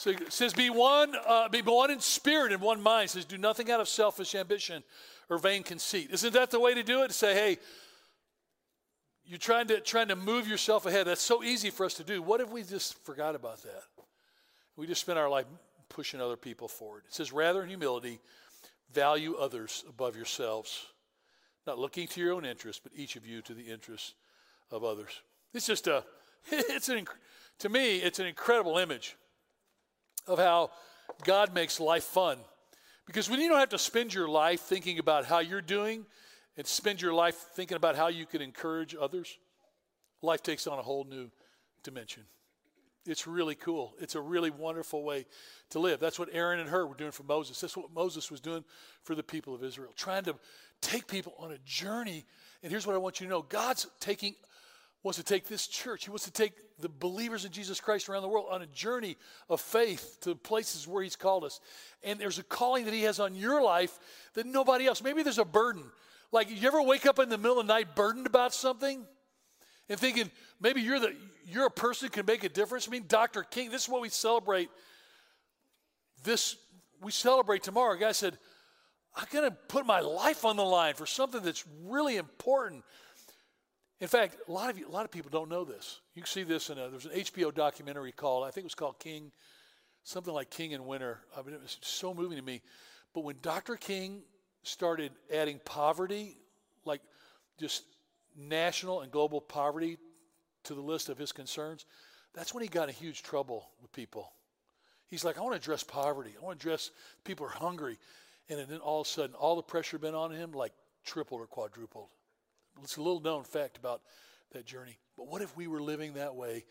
So it says, be one, uh, be one in spirit and one mind. It says, do nothing out of selfish ambition or vain conceit. Isn't that the way to do it? To say, hey, you're trying to trying to move yourself ahead. That's so easy for us to do. What if we just forgot about that? We just spend our life pushing other people forward. It says, rather in humility, value others above yourselves not looking to your own interests, but each of you to the interests of others. It's just a, it's an, to me, it's an incredible image of how God makes life fun. Because when you don't have to spend your life thinking about how you're doing and spend your life thinking about how you can encourage others, life takes on a whole new dimension. It's really cool. It's a really wonderful way to live. That's what Aaron and Hur were doing for Moses. That's what Moses was doing for the people of Israel, trying to take people on a journey. And here's what I want you to know God's taking wants to take this church, He wants to take the believers in Jesus Christ around the world on a journey of faith to places where He's called us. And there's a calling that He has on your life that nobody else. Maybe there's a burden. Like, you ever wake up in the middle of the night burdened about something? And thinking, maybe you're the you're a person who can make a difference. I mean, Dr. King, this is what we celebrate. This we celebrate tomorrow. A guy said, I'm gonna put my life on the line for something that's really important in fact, a lot of you, a lot of people don't know this. You see this in a, there's an HBO documentary called I think it was called King, something like King in Winter. I mean, it was so moving to me. But when Dr. King started adding poverty, like just national and global poverty, to the list of his concerns, that's when he got in huge trouble with people. He's like, I want to address poverty. I want to address people are hungry. And then all of a sudden, all the pressure been on him like tripled or quadrupled. It's a little known fact about that journey. But what if we were living that way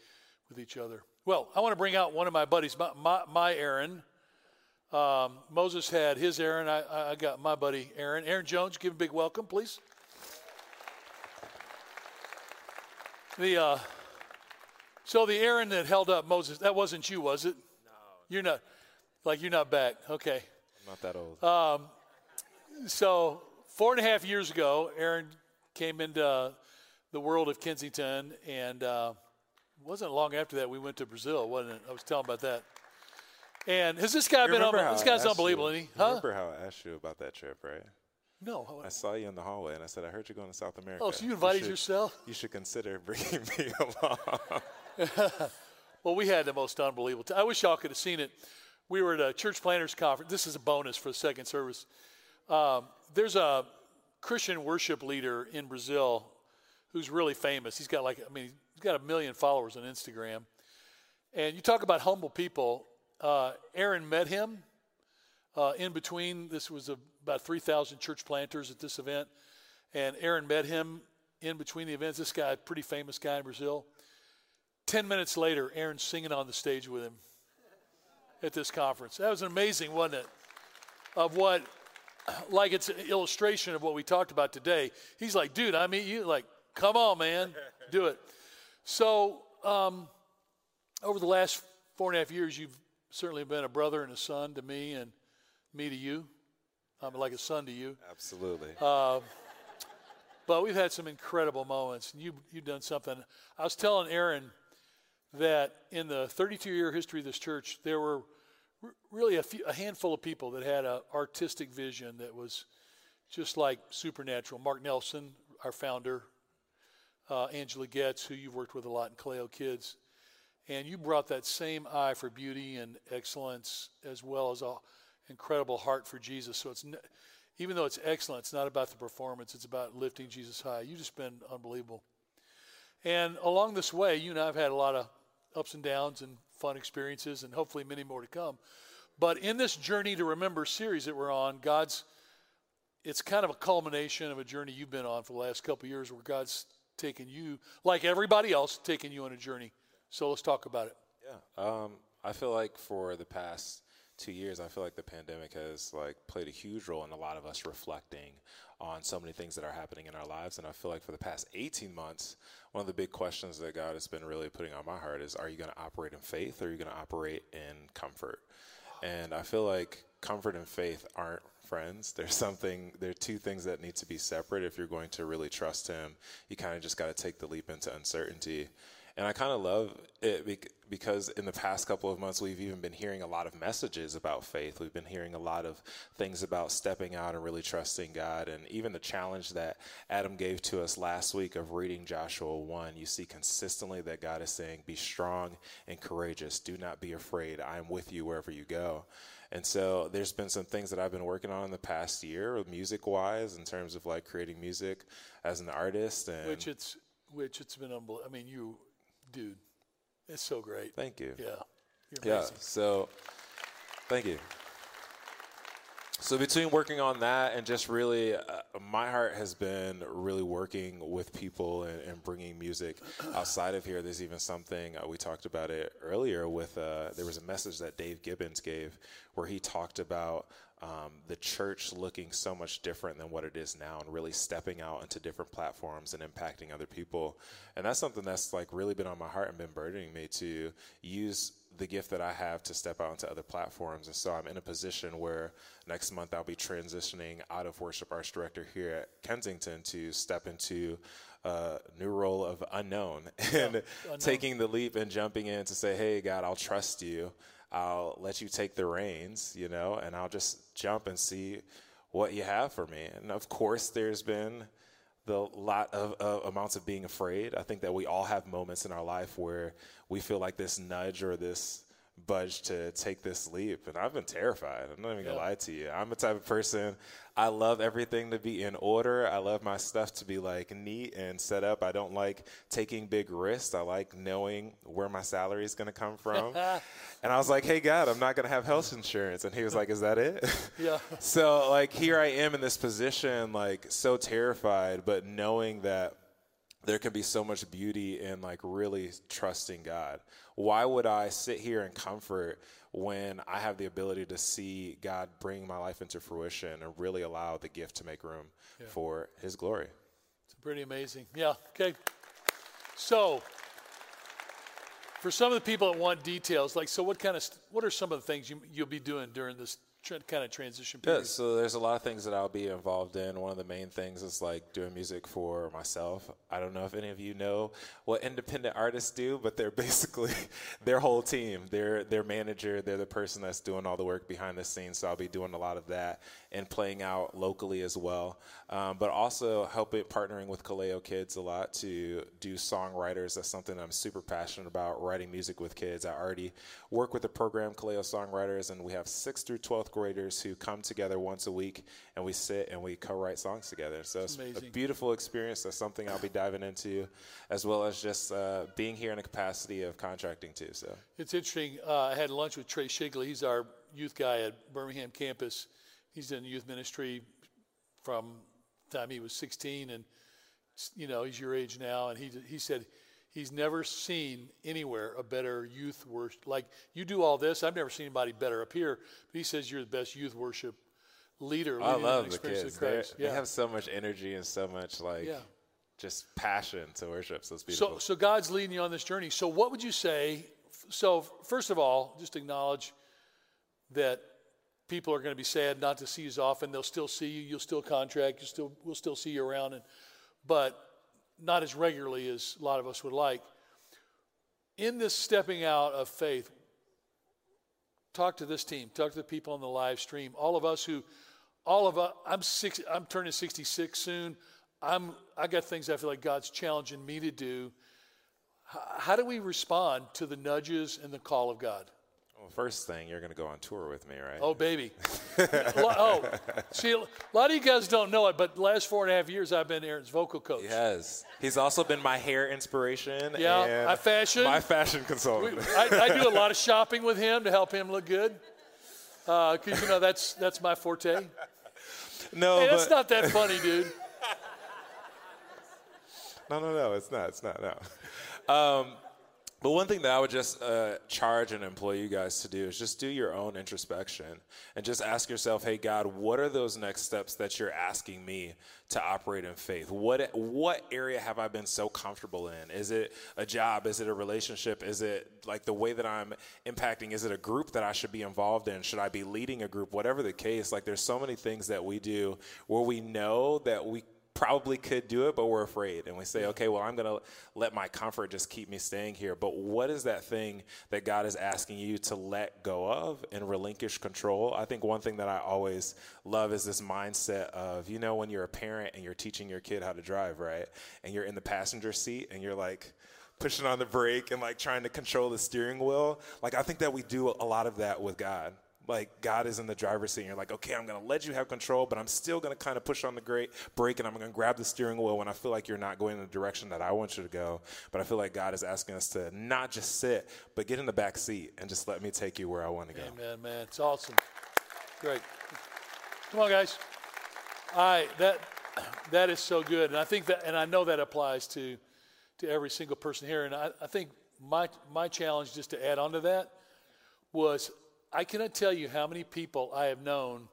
with each other? Well, I want to bring out one of my buddies, my, my, my Aaron. Um, Moses had his Aaron. I, I got my buddy Aaron. Aaron Jones, give him a big welcome, please. The uh, so the Aaron that held up Moses, that wasn't you, was it? No. You're not, like you're not back. Okay. I'm not that old. Um, so four and a half years ago, Aaron came into the world of Kensington, and uh, wasn't long after that we went to Brazil, wasn't it? I was telling about that. And has this guy been? Un- this guy's unbelievable, you, isn't he? Huh? Remember how I asked you about that trip, right? No. I saw you in the hallway, and I said, "I heard you're going to South America." Oh, so you invited should, yourself? You should consider bringing me along. well, we had the most unbelievable. T- I wish y'all could have seen it. We were at a church planners conference. This is a bonus for the second service. Um, there's a Christian worship leader in Brazil who's really famous. He's got like, I mean, he's got a million followers on Instagram. And you talk about humble people. Uh, Aaron met him uh, in between. This was a, about 3,000 church planters at this event. And Aaron met him in between the events. This guy, pretty famous guy in Brazil. Ten minutes later, Aaron's singing on the stage with him at this conference. That was amazing, wasn't it? Of what like it's an illustration of what we talked about today. He's like, dude, I mean, you like, come on, man, do it. So, um, over the last four and a half years, you've certainly been a brother and a son to me, and me to you. I'm like a son to you. Absolutely. Uh, but we've had some incredible moments, and you you've done something. I was telling Aaron that in the 32 year history of this church, there were really a, few, a handful of people that had an artistic vision that was just like supernatural. Mark Nelson, our founder, uh, Angela Getz, who you've worked with a lot in Kaleo Kids, and you brought that same eye for beauty and excellence as well as an incredible heart for Jesus. So it's even though it's excellent, it's not about the performance; it's about lifting Jesus high. You've just been unbelievable. And along this way, you and I have had a lot of ups and downs and fun experiences and hopefully many more to come. But in this Journey to Remember series that we're on, God's, it's kind of a culmination of a journey you've been on for the last couple years where God's taken you, like everybody else, taken you on a journey. So let's talk about it. Yeah. Um, I feel like for the past two years, I feel like the pandemic has like played a huge role in a lot of us reflecting on so many things that are happening in our lives. And I feel like for the past 18 months, one of the big questions that God has been really putting on my heart is are you going to operate in faith or are you going to operate in comfort? And I feel like comfort and faith aren't friends. There's something, there are two things that need to be separate. If you're going to really trust Him, you kind of just got to take the leap into uncertainty. And I kind of love it because in the past couple of months, we've even been hearing a lot of messages about faith. We've been hearing a lot of things about stepping out and really trusting God. And even the challenge that Adam gave to us last week of reading Joshua 1, you see consistently that God is saying, Be strong and courageous. Do not be afraid. I am with you wherever you go. And so there's been some things that I've been working on in the past year, music wise, in terms of like creating music as an artist. And which it's which it's been unbelievable. I mean, you dude, it's so great. Thank you. Yeah. Yeah. So, thank you. So between working on that and just really, uh, my heart has been really working with people and, and bringing music outside of here. There's even something uh, we talked about it earlier with. Uh, there was a message that Dave Gibbons gave where he talked about um, the church looking so much different than what it is now and really stepping out into different platforms and impacting other people. And that's something that's like really been on my heart and been burdening me to use the gift that I have to step out into other platforms. And so I'm in a position where next month I'll be transitioning out of worship arts director here at Kensington to step into a new role of unknown and unknown. taking the leap and jumping in to say, Hey, God, I'll trust you. I'll let you take the reins, you know, and I'll just jump and see what you have for me. And of course, there's been the lot of amounts of being afraid. I think that we all have moments in our life where we feel like this nudge or this budge to take this leap. And I've been terrified. I'm not even gonna lie to you. I'm the type of person I love everything to be in order. I love my stuff to be like neat and set up. I don't like taking big risks. I like knowing where my salary is gonna come from. and I was like, hey God, I'm not gonna have health insurance. And he was like, Is that it? Yeah. so like here I am in this position, like so terrified, but knowing that there can be so much beauty in like really trusting God. Why would I sit here in comfort when I have the ability to see God bring my life into fruition and really allow the gift to make room yeah. for His glory? It's pretty amazing. Yeah. Okay. So, for some of the people that want details, like, so what kind of, what are some of the things you, you'll be doing during this kind of transition period? Yeah, so there's a lot of things that I'll be involved in. One of the main things is like doing music for myself. I don't know if any of you know what independent artists do, but they're basically their whole team. They're their manager. They're the person that's doing all the work behind the scenes. So I'll be doing a lot of that and playing out locally as well. Um, but also helping partnering with Kaleo Kids a lot to do songwriters. That's something I'm super passionate about. Writing music with kids. I already work with the program Kaleo Songwriters, and we have sixth through twelfth graders who come together once a week and we sit and we co-write songs together. So it's Amazing. a beautiful experience. That's something I'll be diving into, as well as just uh, being here in a capacity of contracting too. So it's interesting. Uh, I had lunch with Trey Shigley. He's our youth guy at Birmingham campus he's in youth ministry from the time he was 16 and you know he's your age now. And he, he said he's never seen anywhere a better youth worship like you do all this i've never seen anybody better up here. But he says you're the best youth worship leader i love the kids. Yeah. they have so much energy and so much like yeah. just passion to worship. So it's beautiful. so, so god's leading you on this journey. So what would you say so first of all just acknowledge that people are going to be sad not to see you as often. They'll still see you. You'll still contract. You still we'll still see you around, and, but not as regularly as a lot of us would like. In this stepping out of faith, talk to this team. Talk to the people on the live stream. All of us who, all of us. I'm six. I'm turning 66 soon. I'm. I got things I feel like God's challenging me to do. How do we respond to the nudges and the call of God? Well, first thing, you're going to go on tour with me, right? Oh, baby. oh, see, a lot of you guys don't know it, but the last four and a half years I've been Aaron's vocal coach. Yes. He's also been my hair inspiration. Yeah, I fashion. My fashion consultant. We, I, I, do a lot of shopping with him to help him look good. Because, uh, you know, that's, that's my forte. No, hey, but... that's not that funny, dude. no, no, no, it's not. It's not, no. Um, but one thing that I would just uh, charge and employ you guys to do is just do your own introspection and just ask yourself, "Hey God, what are those next steps that you're asking me to operate in faith? What what area have I been so comfortable in? Is it a job? Is it a relationship? Is it like the way that I'm impacting? Is it a group that I should be involved in? Should I be leading a group? Whatever the case, like there's so many things that we do where we know that we probably could do it, but we're afraid. And we say, okay, well, I'm going to let my comfort just keep me staying here. But what is that thing that God is asking you to let go of and relinquish control? I think one thing that I always love is this mindset of, you know, when you're a parent and you're teaching your kid how to drive, right? And you're in the passenger seat and you're like, pushing on the brake and like trying to control the steering wheel. Like I think that we do a lot of that with God like God is in the driver's seat. And you're like, okay, I'm going to let you have control, but I'm still going to kind of push on the great brake and I'm going to grab the steering wheel when I feel like you're not going in the direction that I want you to go. But I feel like God is asking us to not just sit, but get in the back seat and just let me take you where I want to go. Amen, man. It's awesome. Great. Come on, guys. All right, that that is so good, and I think that, and I know that applies to to every single person here. And I, I think my my challenge, just to add on to that, was I cannot tell you how many people I have known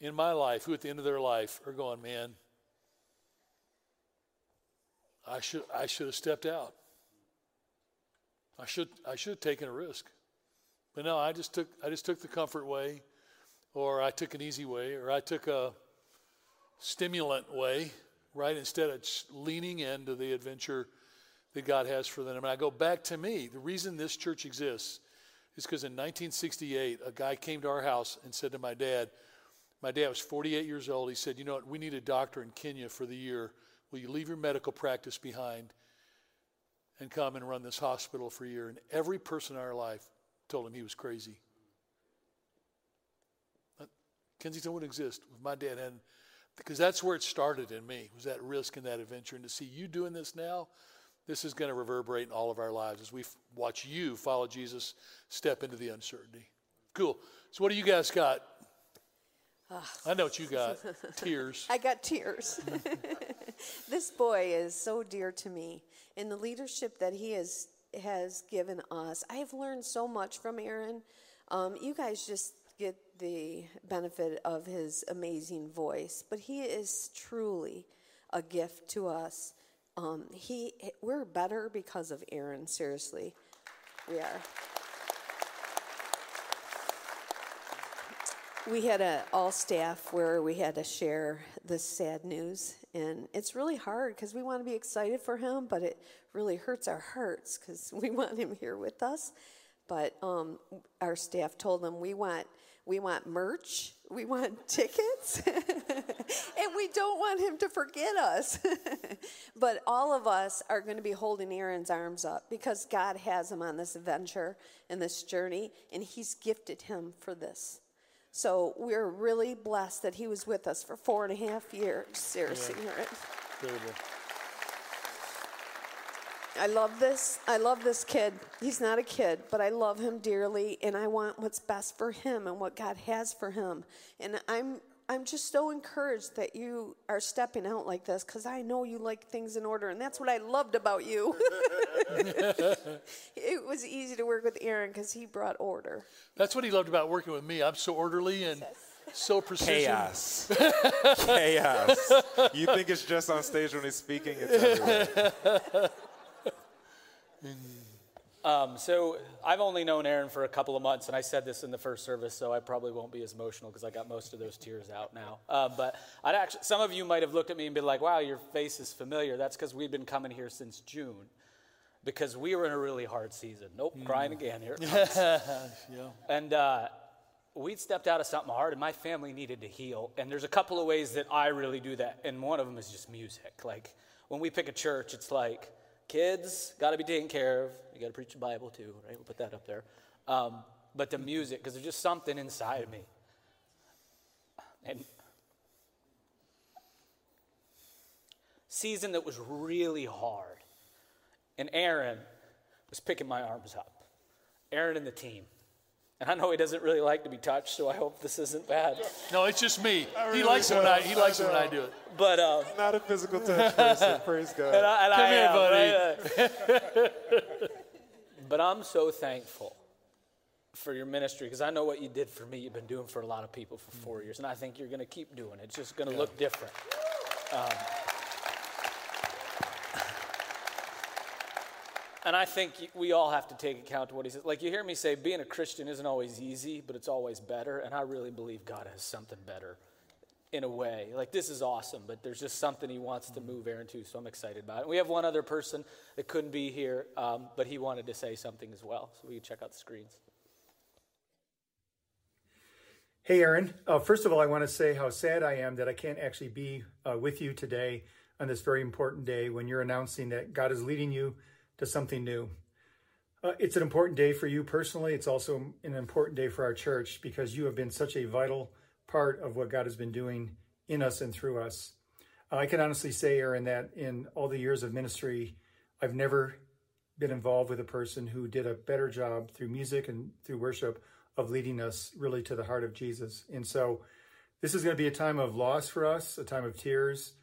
in my life who, at the end of their life, are going, man. I should I should have stepped out. I should I should have taken a risk. But no, I just took I just took the comfort way, or I took an easy way, or I took a stimulant way, right? Instead of leaning into the adventure that God has for them. And I go back to me. The reason this church exists is because in 1968, a guy came to our house and said to my dad, my dad was 48 years old. He said, You know what? We need a doctor in Kenya for the year. Will you leave your medical practice behind and come and run this hospital for a year? And every person in our life told him he was crazy. Kensington wouldn't exist if my dad hadn't, because that's where it started in me, was that risk and that adventure. And to see you doing this now, this is going to reverberate in all of our lives as we f- watch you follow Jesus step into the uncertainty. Cool. So, what do you guys got? I know what you got. tears. I got tears. this boy is so dear to me. and the leadership that he has has given us, I have learned so much from Aaron. Um, you guys just get the benefit of his amazing voice, but he is truly a gift to us. Um, he, we're better because of Aaron. Seriously, we are. we had a all staff where we had to share this sad news and it's really hard because we want to be excited for him but it really hurts our hearts because we want him here with us but um, our staff told him we want we want merch we want tickets and we don't want him to forget us but all of us are going to be holding aaron's arms up because god has him on this adventure and this journey and he's gifted him for this so we're really blessed that he was with us for four and a half years. Seriously. Incredible. I love this. I love this kid. He's not a kid, but I love him dearly, and I want what's best for him and what God has for him. And I'm I'm just so encouraged that you are stepping out like this because I know you like things in order, and that's what I loved about you. it was easy to work with Aaron because he brought order. That's what he loved about working with me. I'm so orderly and so precision. Chaos. Chaos. You think it's just on stage when he's speaking? It's everywhere. Um, so I've only known Aaron for a couple of months, and I said this in the first service, so I probably won't be as emotional because I got most of those tears out now. Uh, but I'd actually, some of you might have looked at me and been like, "Wow, your face is familiar." That's because we've been coming here since June, because we were in a really hard season. Nope, mm. crying again here. yeah. And uh, we'd stepped out of something hard, and my family needed to heal. And there's a couple of ways that I really do that, and one of them is just music. Like when we pick a church, it's like Kids got to be taken care of. You got to preach the Bible too, right? We'll put that up there. Um, but the music, because there's just something inside of me. And season that was really hard. And Aaron was picking my arms up. Aaron and the team. And I know he doesn't really like to be touched, so I hope this isn't bad. No, it's just me. Really he likes it when I he likes it when I do it. But um, not a physical touch person. Praise God. And I, and Come I here, am, buddy. Right? but I'm so thankful for your ministry because I know what you did for me. You've been doing for a lot of people for four years, and I think you're going to keep doing it. It's just going to yeah. look different. Um, And I think we all have to take account of what he says. Like you hear me say, being a Christian isn't always easy, but it's always better. And I really believe God has something better in a way. Like this is awesome, but there's just something he wants to move Aaron to. So I'm excited about it. We have one other person that couldn't be here, um, but he wanted to say something as well. So we can check out the screens. Hey, Aaron. Uh, first of all, I want to say how sad I am that I can't actually be uh, with you today on this very important day when you're announcing that God is leading you to something new. Uh, it's an important day for you personally. It's also an important day for our church because you have been such a vital part of what God has been doing in us and through us. Uh, I can honestly say, Aaron, that in all the years of ministry, I've never been involved with a person who did a better job through music and through worship of leading us really to the heart of Jesus. And so this is going to be a time of loss for us, a time of tears,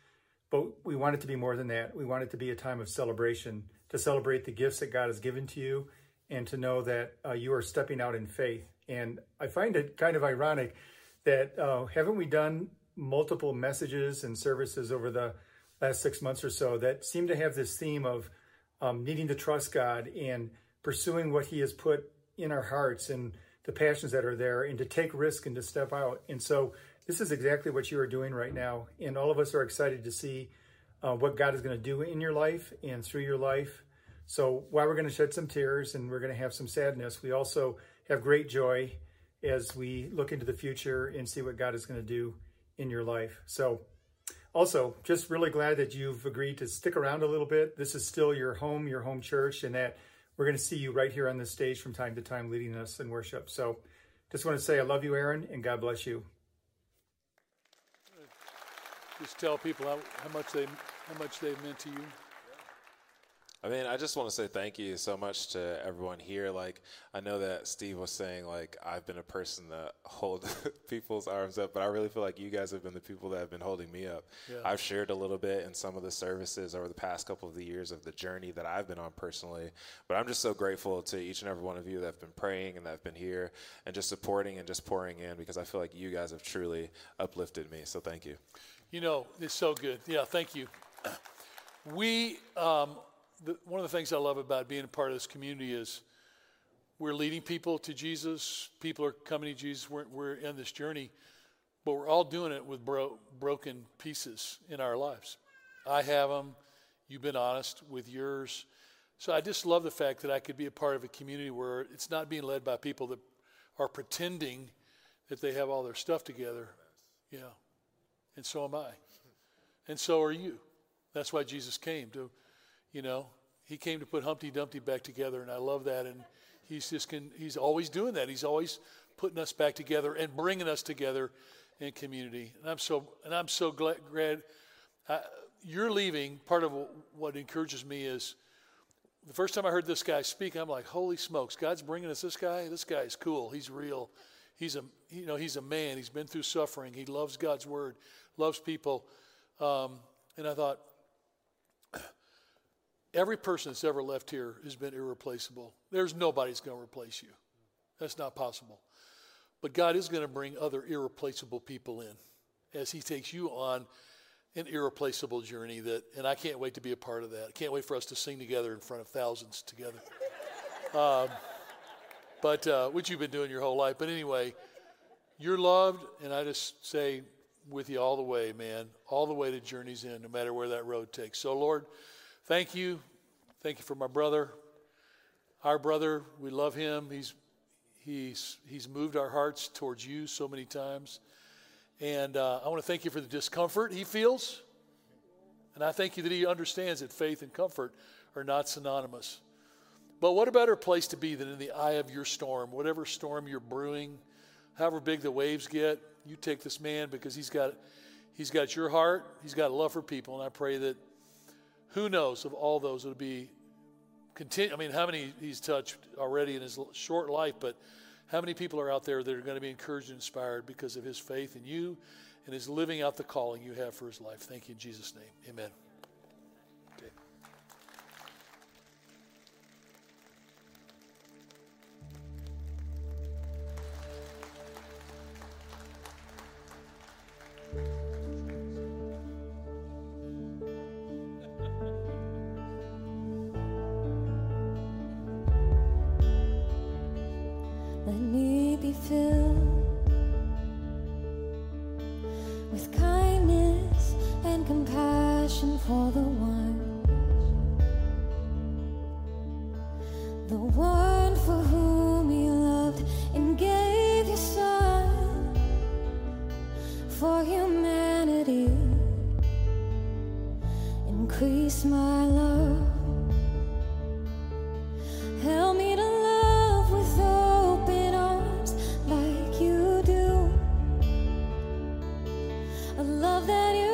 but we want it to be more than that. We want it to be a time of celebration, to celebrate the gifts that God has given to you and to know that uh, you are stepping out in faith. And I find it kind of ironic that uh, haven't we done multiple messages and services over the last six months or so that seem to have this theme of um, needing to trust God and pursuing what He has put in our hearts and the passions that are there and to take risk and to step out. And so this is exactly what you are doing right now. And all of us are excited to see uh, what God is going to do in your life and through your life. So while we're going to shed some tears and we're going to have some sadness, we also have great joy as we look into the future and see what God is going to do in your life. So also, just really glad that you've agreed to stick around a little bit. This is still your home, your home church, and that we're going to see you right here on the stage from time to time leading us in worship. So just want to say I love you, Aaron, and God bless you. Just tell people how, how much they how much they meant to you. I mean, I just want to say thank you so much to everyone here. Like, I know that Steve was saying, like, I've been a person that hold people's arms up, but I really feel like you guys have been the people that have been holding me up. Yeah. I've shared a little bit in some of the services over the past couple of the years of the journey that I've been on personally. But I'm just so grateful to each and every one of you that have been praying and that have been here and just supporting and just pouring in because I feel like you guys have truly uplifted me. So thank you. You know, it's so good. Yeah, thank you. We, um, the, one of the things I love about being a part of this community is we're leading people to Jesus. People are coming to Jesus. We're, we're in this journey, but we're all doing it with bro- broken pieces in our lives. I have them. You've been honest with yours. So I just love the fact that I could be a part of a community where it's not being led by people that are pretending that they have all their stuff together. Yeah. And so am I. And so are you. That's why Jesus came to you know, he came to put Humpty Dumpty back together, and I love that. And he's just can, he's always doing that. He's always putting us back together and bringing us together in community. And I'm so and I'm so glad. glad uh, you're leaving. Part of what encourages me is the first time I heard this guy speak, I'm like, holy smokes, God's bringing us this guy. This guy is cool. He's real. He's a you know he's a man. He's been through suffering. He loves God's word, loves people. Um, and I thought, Every person that's ever left here has been irreplaceable. There's nobody's going to replace you. That's not possible. But God is going to bring other irreplaceable people in as He takes you on an irreplaceable journey that, and I can't wait to be a part of that. I can't wait for us to sing together in front of thousands together. um, but uh, which you've been doing your whole life. But anyway, you're loved, and I just say with you all the way, man, all the way to Journey's End, no matter where that road takes. So, Lord. Thank you. Thank you for my brother. Our brother, we love him. He's, he's, he's moved our hearts towards you so many times. And uh, I want to thank you for the discomfort he feels. And I thank you that he understands that faith and comfort are not synonymous. But what a better place to be than in the eye of your storm, whatever storm you're brewing, however big the waves get, you take this man because he's got, he's got your heart, he's got love for people. And I pray that who knows of all those would be continue. I mean, how many he's touched already in his short life, but how many people are out there that are going to be encouraged and inspired because of his faith in you and his living out the calling you have for his life? Thank you in Jesus' name. Amen. Love that erases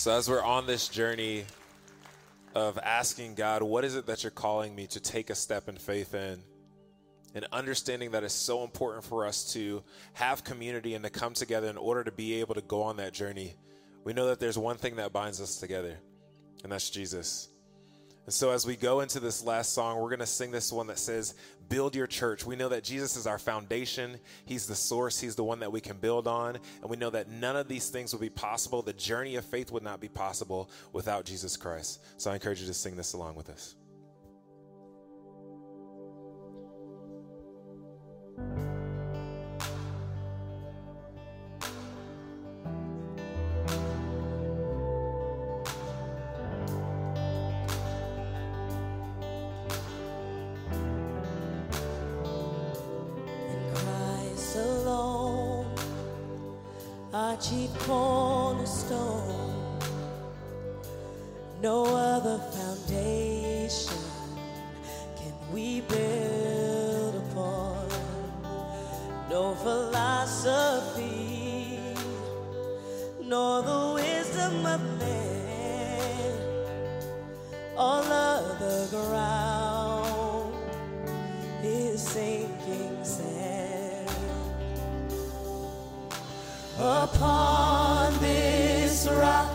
So, as we're on this journey of asking God, what is it that you're calling me to take a step in faith in? And understanding that it's so important for us to have community and to come together in order to be able to go on that journey. We know that there's one thing that binds us together, and that's Jesus. And so, as we go into this last song, we're going to sing this one that says, Build your church. We know that Jesus is our foundation. He's the source. He's the one that we can build on. And we know that none of these things would be possible. The journey of faith would not be possible without Jesus Christ. So, I encourage you to sing this along with us. Chief cornerstone. No other foundation can we build upon. No philosophy, nor the wisdom of man. All other ground is sinking Upon this rock,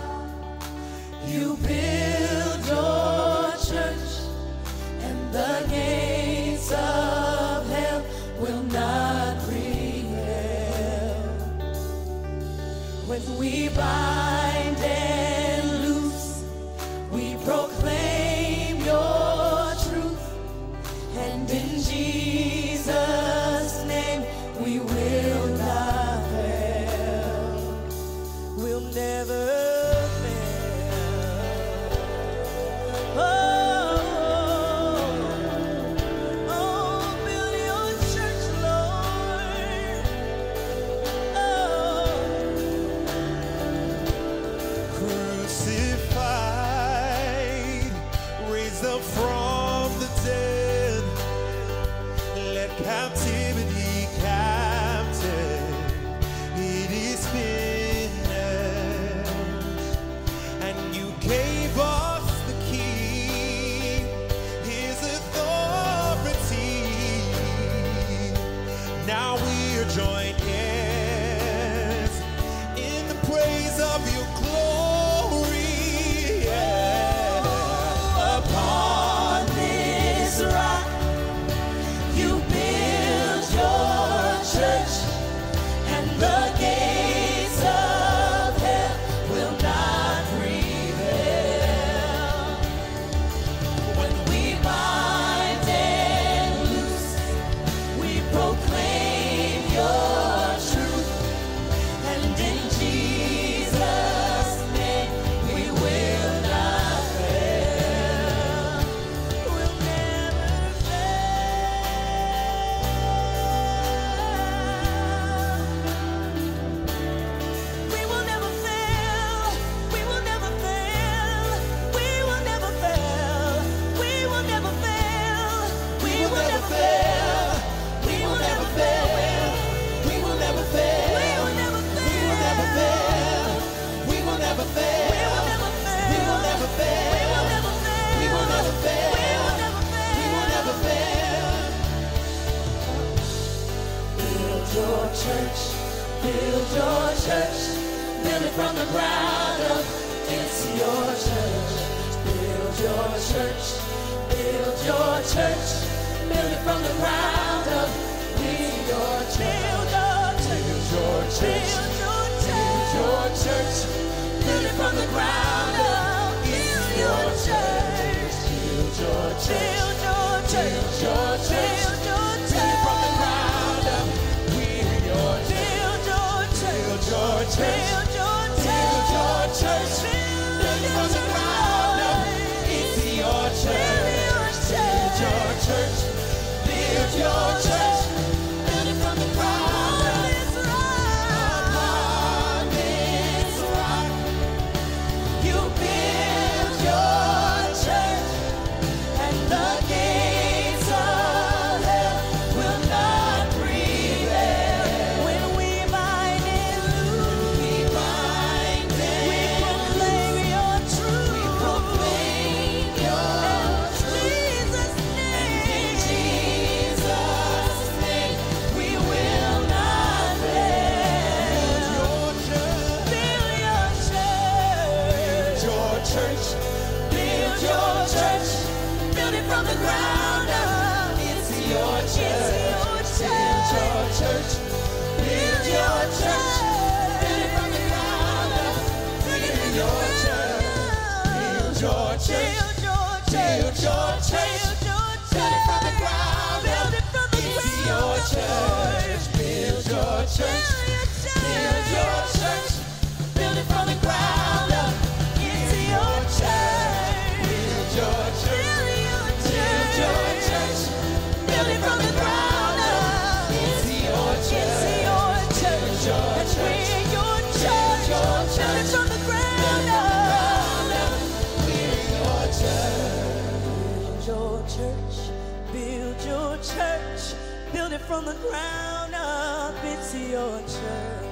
from the ground up, it's your church.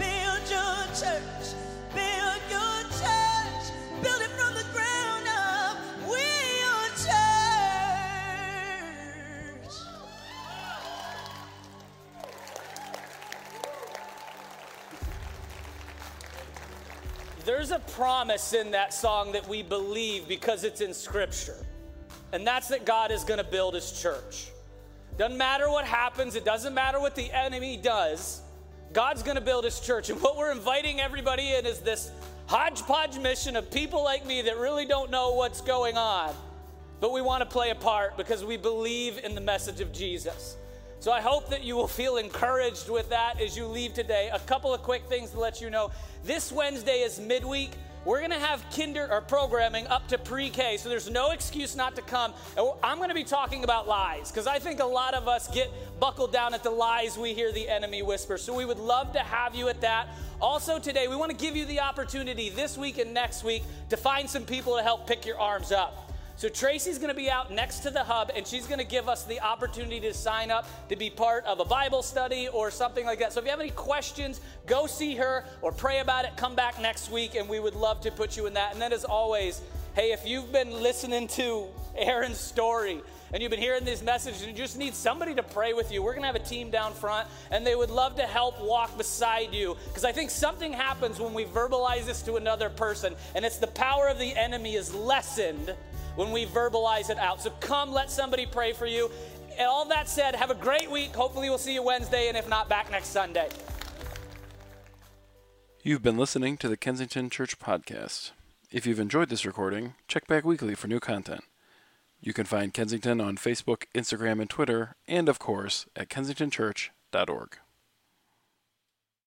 Build your church. Build your church. Build it from the ground up. We're your church. There's a promise in that song that we believe because it's in Scripture. And that's that God is going to build his church. Doesn't matter what happens, it doesn't matter what the enemy does. God's going to build his church. And what we're inviting everybody in is this hodgepodge mission of people like me that really don't know what's going on. But we want to play a part because we believe in the message of Jesus. So I hope that you will feel encouraged with that as you leave today. A couple of quick things to let you know. This Wednesday is midweek. We're going to have kinder or programming up to pre-K, so there's no excuse not to come. I'm going to be talking about lies because I think a lot of us get buckled down at the lies we hear the enemy whisper. So we would love to have you at that. Also today, we want to give you the opportunity this week and next week to find some people to help pick your arms up. So Tracy's going to be out next to the hub, and she's going to give us the opportunity to sign up to be part of a Bible study or something like that. So if you have any questions, go see her or pray about it. Come back next week, and we would love to put you in that. And then, as always, hey, if you've been listening to Aaron's story and you've been hearing these messages and you just need somebody to pray with you, we're going to have a team down front and they would love to help walk beside you because I think something happens when we verbalize this to another person and it's the power of the enemy is lessened when we verbalize it out. So come, let somebody pray for you. And all that said, have a great week. Hopefully, we'll see you Wednesday, and if not, back next Sunday. You've been listening to the Kensington Church Podcast. If you've enjoyed this recording, check back weekly for new content. You can find Kensington on Facebook, Instagram, and Twitter, and of course at kensingtonchurch.org.